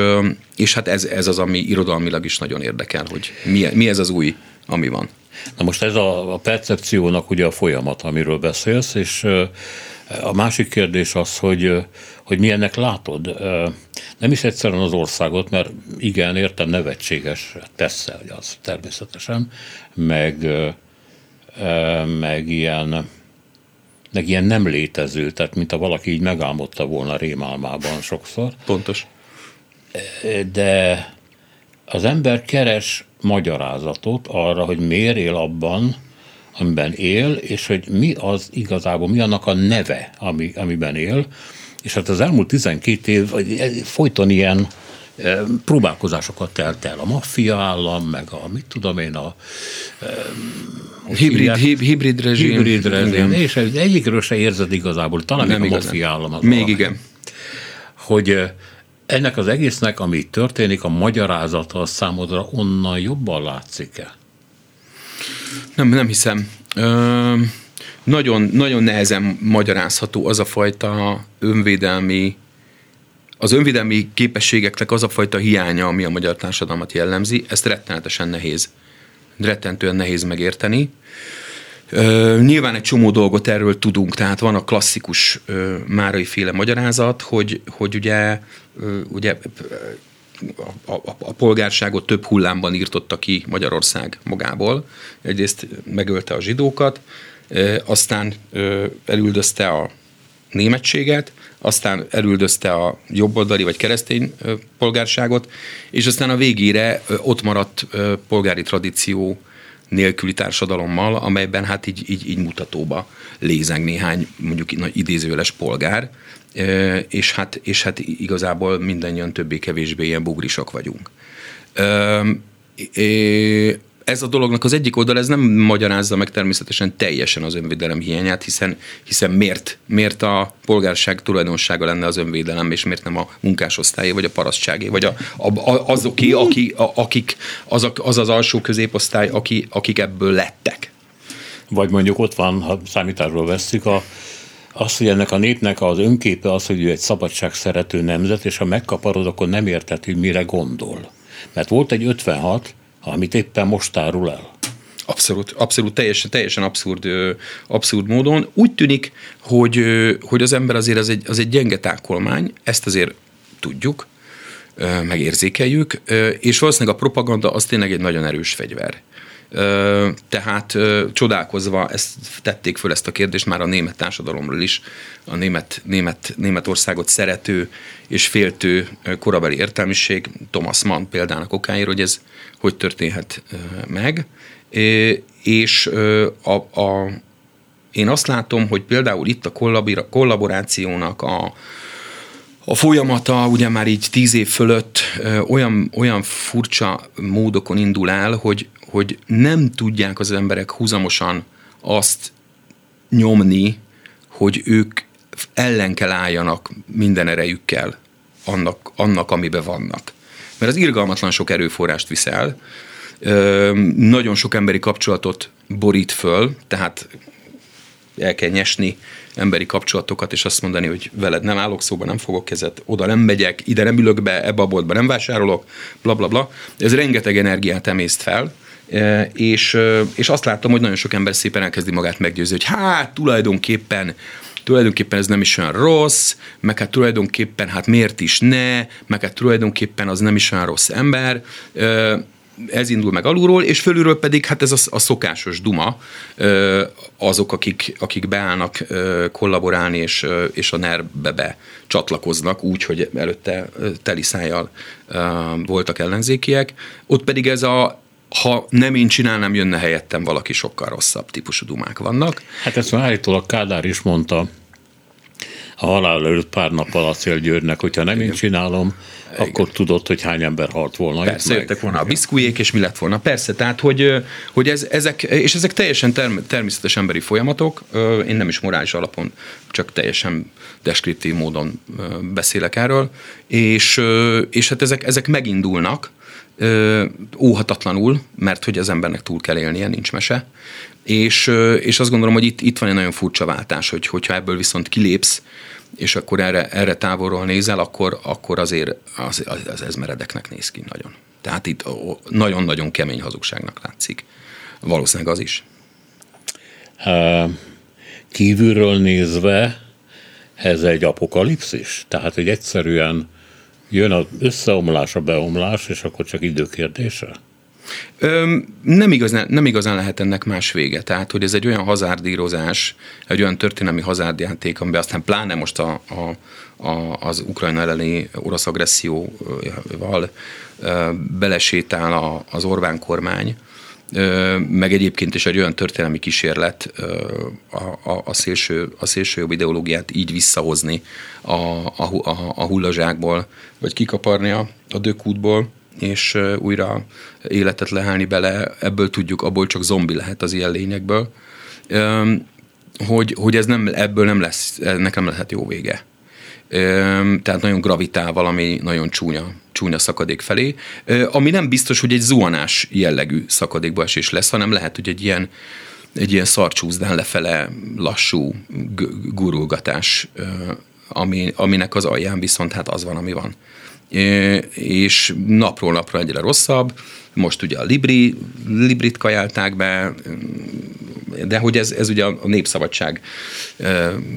[SPEAKER 3] és hát ez, ez az, ami irodalmilag is nagyon érdekel, hogy mi, mi ez az új, ami van.
[SPEAKER 2] Na most ez a, a percepciónak ugye a folyamat, amiről beszélsz, és a másik kérdés az, hogy, hogy milyennek látod. Nem is egyszerűen az országot, mert igen, értem, nevetséges tesz hogy az természetesen, meg, meg ilyen meg ilyen nem létező, tehát mint ha valaki így megálmodta volna rémálmában sokszor.
[SPEAKER 3] Pontos.
[SPEAKER 2] De az ember keres magyarázatot arra, hogy miért él abban, amiben él, és hogy mi az igazából, mi annak a neve, ami, amiben él. És hát az elmúlt 12 év folyton ilyen e, próbálkozásokat telt el. A maffia állam, meg a, mit tudom én, a
[SPEAKER 3] e, hibrid, hib, hibrid rezsim.
[SPEAKER 2] Hibrid rezsim. És egyikről se érzed igazából, talán Nem még a maffia állam. Az
[SPEAKER 3] még valami. igen.
[SPEAKER 2] Hogy e, ennek az egésznek, ami történik, a magyarázata a számodra onnan jobban látszik-e?
[SPEAKER 3] Nem, nem hiszem. Ö, nagyon, nagyon nehezen magyarázható az a fajta önvédelmi az önvédelmi képességeknek az a fajta hiánya, ami a magyar társadalmat jellemzi, ezt rettenetesen nehéz, rettentően nehéz megérteni. Ö, nyilván egy csomó dolgot erről tudunk, tehát van a klasszikus ö, Márai féle magyarázat, hogy, hogy ugye, ö, ugye a, a, a polgárságot több hullámban írtotta ki Magyarország magából. Egyrészt megölte a zsidókat, aztán elüldözte a németséget, aztán elüldözte a jobboldali vagy keresztény polgárságot, és aztán a végére ott maradt polgári tradíció nélküli társadalommal, amelyben hát így, így, így mutatóba lézeng néhány mondjuk idézőles polgár, és hát, és hát igazából mindannyian többé-kevésbé ilyen bugrisok vagyunk. Ez a dolognak az egyik oldal, ez nem magyarázza meg természetesen teljesen az önvédelem hiányát, hiszen, hiszen miért, miért a polgárság tulajdonsága lenne az önvédelem, és miért nem a munkásosztályé, vagy a parasztságé, vagy a, a, a, azoké, aki, a, akik, az, az az alsó középosztály, aki, akik ebből lettek.
[SPEAKER 2] Vagy mondjuk ott van, ha számításról vesszük, a az, hogy ennek a népnek az önképe az, hogy ő egy szabadság szerető nemzet, és ha megkaparod, akkor nem érted, hogy mire gondol. Mert volt egy 56, amit éppen most árul el.
[SPEAKER 3] Abszolút, abszolút, teljesen, teljesen abszurd, abszurd módon. Úgy tűnik, hogy, hogy az ember azért az egy, az egy gyenge tákolmány, ezt azért tudjuk, megérzékeljük, és valószínűleg a propaganda az tényleg egy nagyon erős fegyver. Tehát csodálkozva ezt tették föl ezt a kérdést már a német társadalomról is, a német, német, Németországot szerető és féltő korabeli értelmiség, Thomas Mann példának okáért, hogy ez hogy történhet meg. És a, a, én azt látom, hogy például itt a kollaborációnak a, a folyamata ugye már így tíz év fölött olyan, olyan furcsa módokon indul el, hogy, hogy nem tudják az emberek húzamosan azt nyomni, hogy ők ellen kell álljanak minden erejükkel annak, annak amiben vannak. Mert az irgalmatlan sok erőforrást viszel, nagyon sok emberi kapcsolatot borít föl, tehát el kell nyesni emberi kapcsolatokat, és azt mondani, hogy veled nem állok szóba, nem fogok kezet, oda nem megyek, ide nem ülök be, ebbe a boltba nem vásárolok, bla bla bla. Ez rengeteg energiát emészt fel, és, e, és azt láttam, hogy nagyon sok ember szépen elkezdi magát meggyőzni, hogy hát tulajdonképpen tulajdonképpen ez nem is olyan rossz, meg hát tulajdonképpen hát miért is ne, meg hát tulajdonképpen az nem is olyan rossz ember, e, ez indul meg alulról, és fölülről pedig hát ez a, a szokásos duma, azok, akik, akik beállnak kollaborálni, és, és a NER-be be csatlakoznak úgy, hogy előtte teli szájjal voltak ellenzékiek. Ott pedig ez a ha nem én csinálnám, jönne helyettem valaki sokkal rosszabb típusú dumák vannak.
[SPEAKER 2] Hát ezt már állítólag Kádár is mondta a halál előtt pár nappal a Győrnek, hogyha nem Igen. én csinálom, igen. akkor tudod, hogy hány ember halt volna.
[SPEAKER 3] Persze, jöttek volna a biszkujék, és mi lett volna. Persze, tehát, hogy, hogy ez, ezek, és ezek teljesen term, természetes emberi folyamatok, én nem is morális alapon, csak teljesen deskriptív módon beszélek erről, és, és hát ezek, ezek megindulnak, óhatatlanul, mert hogy az embernek túl kell élnie, nincs mese. És, és azt gondolom, hogy itt, itt van egy nagyon furcsa váltás, hogy, hogyha ebből viszont kilépsz, és akkor erre, erre távolról nézel, akkor, akkor azért az, az, ez meredeknek néz ki nagyon. Tehát itt nagyon-nagyon kemény hazugságnak látszik. Valószínűleg az is.
[SPEAKER 2] Kívülről nézve ez egy apokalipszis? Tehát, hogy egyszerűen jön az összeomlás, a beomlás, és akkor csak időkérdése?
[SPEAKER 3] Öm, nem, igazán, nem igazán lehet ennek más vége. Tehát, hogy ez egy olyan hazárdírozás, egy olyan történelmi hazárdjáték, amiben aztán pláne most a, a, a, az Ukrajna elleni orosz agresszióval ö, belesétál a, az Orbán kormány, meg egyébként is egy olyan történelmi kísérlet a, a, a, szélső, a szélső jobb ideológiát így visszahozni a, a, a, a hullazsákból, vagy kikaparni a, a dökútból, és újra életet lehelni bele, ebből tudjuk, abból csak zombi lehet az ilyen lényekből, hogy, hogy ez nem, ebből nem lesz, ennek nem lehet jó vége. Tehát nagyon gravitál valami nagyon csúnya, csúnya szakadék felé, ami nem biztos, hogy egy zuhanás jellegű szakadékba esés lesz, hanem lehet, hogy egy ilyen, egy ilyen szarcsúzdán lefele lassú gurulgatás, ami, aminek az alján viszont hát az van, ami van és napról napra egyre rosszabb. Most ugye a Libri, Librit kajálták be, de hogy ez, ez ugye a népszabadság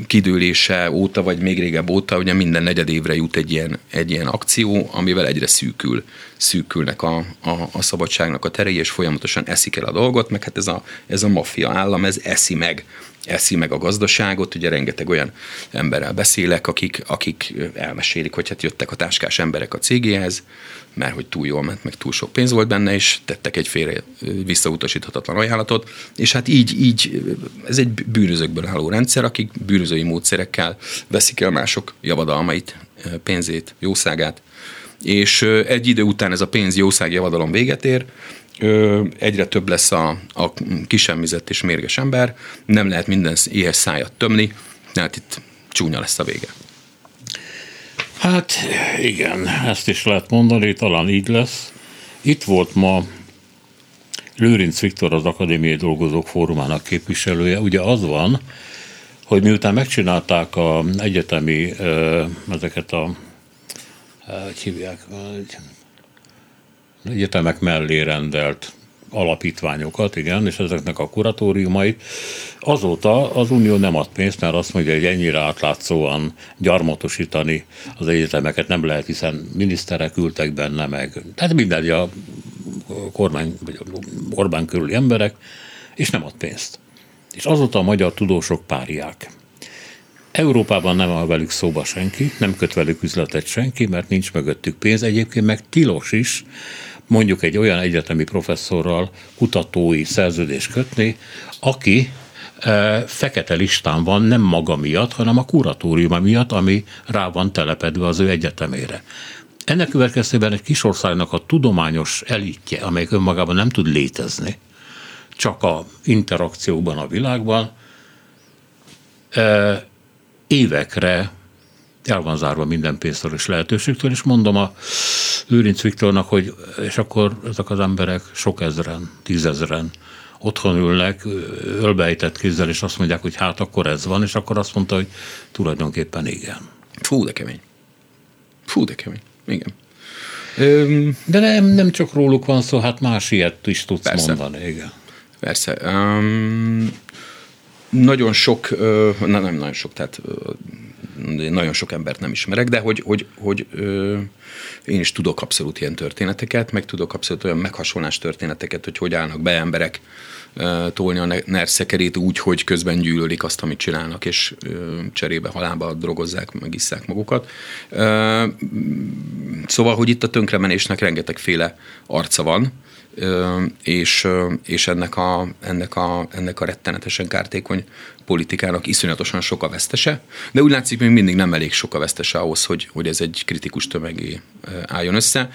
[SPEAKER 3] kidőlése óta, vagy még régebb óta, ugye minden negyed évre jut egy ilyen, egy ilyen akció, amivel egyre szűkül, szűkülnek a, a, a szabadságnak a terei, és folyamatosan eszik el a dolgot, meg hát ez a, ez a maffia állam, ez eszi meg eszi meg a gazdaságot, ugye rengeteg olyan emberrel beszélek, akik, akik elmesélik, hogy hát jöttek a táskás emberek a cégéhez, mert hogy túl jól ment, meg túl sok pénz volt benne, és tettek egy félre visszautasíthatatlan ajánlatot, és hát így, így ez egy bűnözőkből álló rendszer, akik bűnözői módszerekkel veszik el mások javadalmait, pénzét, jószágát, és egy idő után ez a pénz jószág javadalom véget ér, egyre több lesz a, a kisemmizett és mérges ember, nem lehet minden éhes szájat tömni, tehát itt csúnya lesz a vége.
[SPEAKER 2] Hát igen, ezt is lehet mondani, talán így lesz. Itt volt ma Lőrinc Viktor, az Akadémiai Dolgozók Fórumának képviselője. Ugye az van, hogy miután megcsinálták a egyetemi ezeket a hogy hívják, egyetemek mellé rendelt alapítványokat, igen, és ezeknek a kuratóriumait. Azóta az Unió nem ad pénzt, mert azt mondja, hogy ennyire átlátszóan gyarmatosítani az egyetemeket nem lehet, hiszen miniszterek ültek benne meg. Tehát minden a kormány, vagy Orbán körüli emberek, és nem ad pénzt. És azóta a magyar tudósok párják. Európában nem áll velük szóba senki, nem köt velük üzletet senki, mert nincs mögöttük pénz. Egyébként meg tilos is mondjuk egy olyan egyetemi professzorral kutatói szerződést kötni, aki e, fekete listán van nem maga miatt, hanem a kuratóriuma miatt, ami rá van telepedve az ő egyetemére. Ennek következtében egy kis országnak a tudományos elitje, amely önmagában nem tud létezni, csak a interakcióban a világban, e, évekre el van zárva minden pénzszoros lehetőségtől, és mondom a Lőrinc Viktornak, hogy és akkor ezek az emberek sok ezeren, tízezeren otthon ülnek, ölbejtett kézzel, és azt mondják, hogy hát akkor ez van, és akkor azt mondta, hogy tulajdonképpen igen.
[SPEAKER 3] Fú, de kemény. Fú, de kemény. Igen.
[SPEAKER 2] De nem, nem csak róluk van szó, hát más ilyet is tudsz Persze. mondani, igen.
[SPEAKER 3] Persze. Um, nagyon sok, na, nem nagyon sok, tehát nagyon sok embert nem ismerek, de hogy, hogy, hogy ö, én is tudok abszolút ilyen történeteket, meg tudok abszolút olyan meghasonlás történeteket, hogy hogy állnak be emberek ö, tolni a nerszekerét úgy, hogy közben gyűlölik azt, amit csinálnak, és ö, cserébe halába drogozzák, meg isszák magukat. Ö, szóval, hogy itt a tönkremenésnek rengetegféle arca van, és, és ennek, a, ennek, a, ennek a rettenetesen kártékony politikának iszonyatosan sok a vesztese, de úgy látszik, még mindig nem elég sok a vesztese ahhoz, hogy, hogy ez egy kritikus tömegé álljon össze.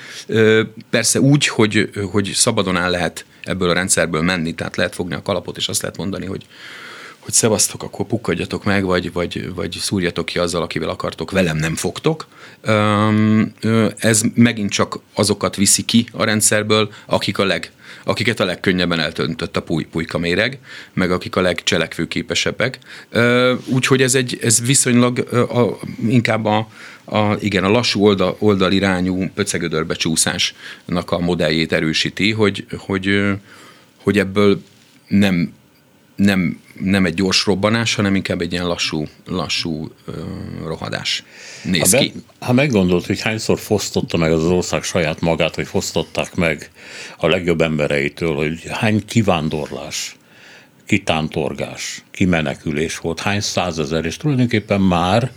[SPEAKER 3] Persze úgy, hogy, hogy szabadon áll lehet ebből a rendszerből menni, tehát lehet fogni a kalapot, és azt lehet mondani, hogy hogy szevasztok, akkor pukkadjatok meg, vagy, vagy, vagy szúrjatok ki azzal, akivel akartok, velem nem fogtok. Ez megint csak azokat viszi ki a rendszerből, akik a leg, akiket a legkönnyebben eltöntött a puly, pulyka méreg, meg akik a legcselekvőképesebbek. Úgyhogy ez, egy, ez viszonylag a, inkább a, a, igen, a lassú oldal, oldalirányú pöcegödörbe csúszásnak a modelljét erősíti, hogy, hogy, hogy ebből nem nem, nem egy gyors robbanás, hanem inkább egy ilyen lassú, lassú ö, rohadás néz ha be, ki.
[SPEAKER 2] Ha meggondolt, hogy hányszor fosztotta meg az ország saját magát, vagy fosztották meg a legjobb embereitől, hogy hány kivándorlás, kitántorgás, kimenekülés volt, hány százezer, és tulajdonképpen már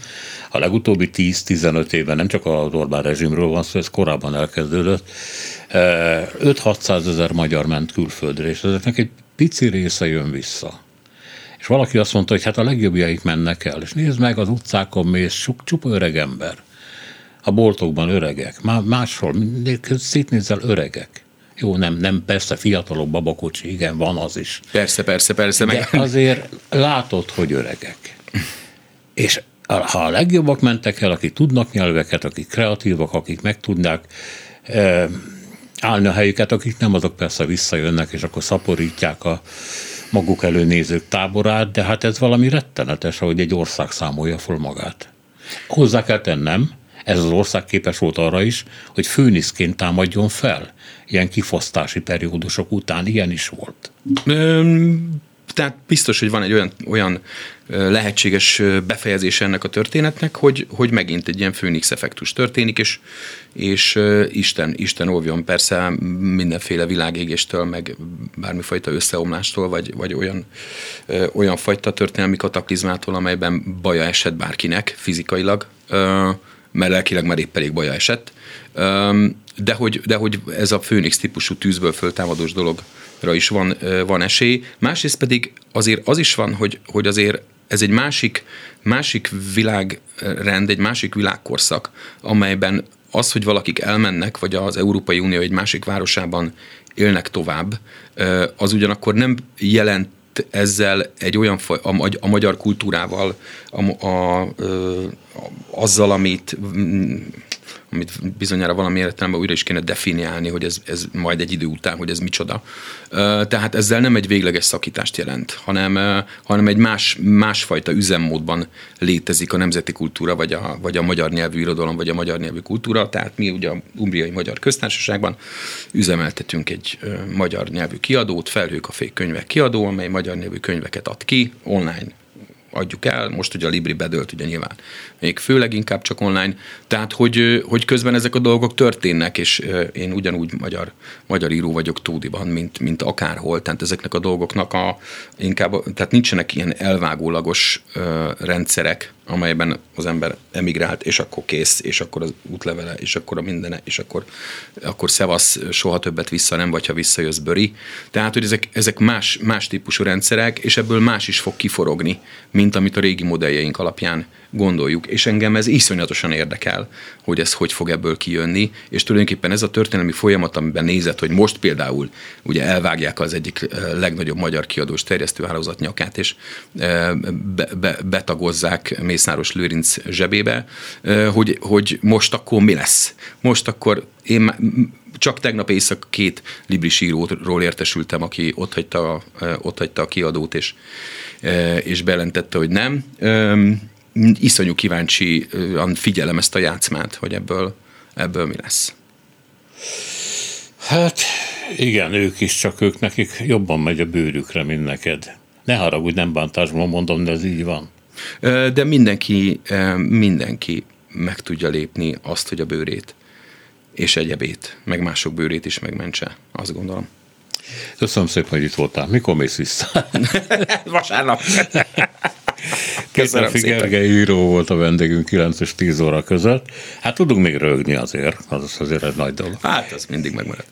[SPEAKER 2] a legutóbbi 10-15 évben, nem csak a Orbán rezsimről van szó, ez korábban elkezdődött, 5-600 ezer magyar ment külföldre, és ezeknek egy pici része jön vissza. És valaki azt mondta, hogy hát a legjobbjaik mennek el, és nézd meg az utcákon mész, csupa öreg ember. A boltokban öregek, máshol, szétnézel öregek. Jó, nem, nem, persze fiatalok, babakocsi, igen, van az is.
[SPEAKER 3] Persze, persze, persze.
[SPEAKER 2] De meg... azért látod, hogy öregek. És ha a legjobbak mentek el, akik tudnak nyelveket, akik kreatívak, akik meg tudnák eh, állni a helyüket, akik nem azok persze visszajönnek, és akkor szaporítják a maguk előnézők táborát, de hát ez valami rettenetes, ahogy egy ország számolja föl magát. Hozzá kell tennem, ez az ország képes volt arra is, hogy főniszként támadjon fel. Ilyen kifosztási periódusok után ilyen is volt
[SPEAKER 3] tehát biztos, hogy van egy olyan, olyan lehetséges befejezés ennek a történetnek, hogy, hogy megint egy ilyen főnix effektus történik, és, és Isten, Isten óvjon persze mindenféle világégéstől, meg bármifajta összeomlástól, vagy, vagy olyan, olyan fajta történelmi kataklizmától, amelyben baja esett bárkinek fizikailag, mert lelkileg már épp elég baja esett, de hogy, de hogy ez a főnix típusú tűzből föltámadós dolog is van, van esély. Másrészt pedig azért az is van, hogy, hogy azért ez egy másik, másik világrend, egy másik világkorszak, amelyben az, hogy valakik elmennek, vagy az Európai Unió egy másik városában élnek tovább, az ugyanakkor nem jelent ezzel egy olyan a, a magyar kultúrával, a, a, a, azzal, amit amit bizonyára valami értelemben újra is kéne definiálni, hogy ez, ez majd egy idő után, hogy ez micsoda. Tehát ezzel nem egy végleges szakítást jelent, hanem, hanem egy más, másfajta üzemmódban létezik a nemzeti kultúra, vagy a, vagy a magyar nyelvű irodalom, vagy a magyar nyelvű kultúra. Tehát mi ugye a Umbriai Magyar Köztársaságban üzemeltetünk egy magyar nyelvű kiadót, Felhők a fék könyvek kiadó, amely magyar nyelvű könyveket ad ki, online adjuk el, most ugye a Libri bedölt ugye nyilván még főleg inkább csak online, tehát hogy, hogy közben ezek a dolgok történnek, és én ugyanúgy magyar, magyar író vagyok Tódiban, mint, mint akárhol, tehát ezeknek a dolgoknak a, inkább, tehát nincsenek ilyen elvágólagos rendszerek, amelyben az ember emigrált, és akkor kész, és akkor az útlevele, és akkor a mindene, és akkor, akkor szevasz, soha többet vissza nem, vagy ha visszajössz, böri. Tehát, hogy ezek, ezek más, más típusú rendszerek, és ebből más is fog kiforogni, mint amit a régi modelljeink alapján gondoljuk, és engem ez iszonyatosan érdekel, hogy ez hogy fog ebből kijönni, és tulajdonképpen ez a történelmi folyamat, amiben nézett, hogy most például ugye elvágják az egyik eh, legnagyobb magyar kiadós terjesztőhálózat nyakát, és eh, be, be, betagozzák Mészáros Lőrinc zsebébe, hogy, hogy most akkor mi lesz? Most akkor én csak tegnap éjszak két libris íróról értesültem, aki ott hagyta, ott hagyta a kiadót, és, és belentette, hogy nem iszonyú kíváncsian figyelem ezt a játszmát, hogy ebből, ebből mi lesz.
[SPEAKER 2] Hát igen, ők is, csak ők nekik jobban megy a bőrükre, mint neked. Ne haragudj, nem bántásban mondom, de ez így van.
[SPEAKER 3] De mindenki, mindenki meg tudja lépni azt, hogy a bőrét és egyebét, meg mások bőrét is megmentse, azt gondolom.
[SPEAKER 2] Köszönöm szépen, hogy itt voltál. Mikor mész vissza?
[SPEAKER 3] Vasárnap.
[SPEAKER 2] Köszönöm Gergely író volt a vendégünk 9 és 10 óra között. Hát tudunk még rögni azért, az azért egy nagy dolog.
[SPEAKER 3] Hát, az mindig megmarad.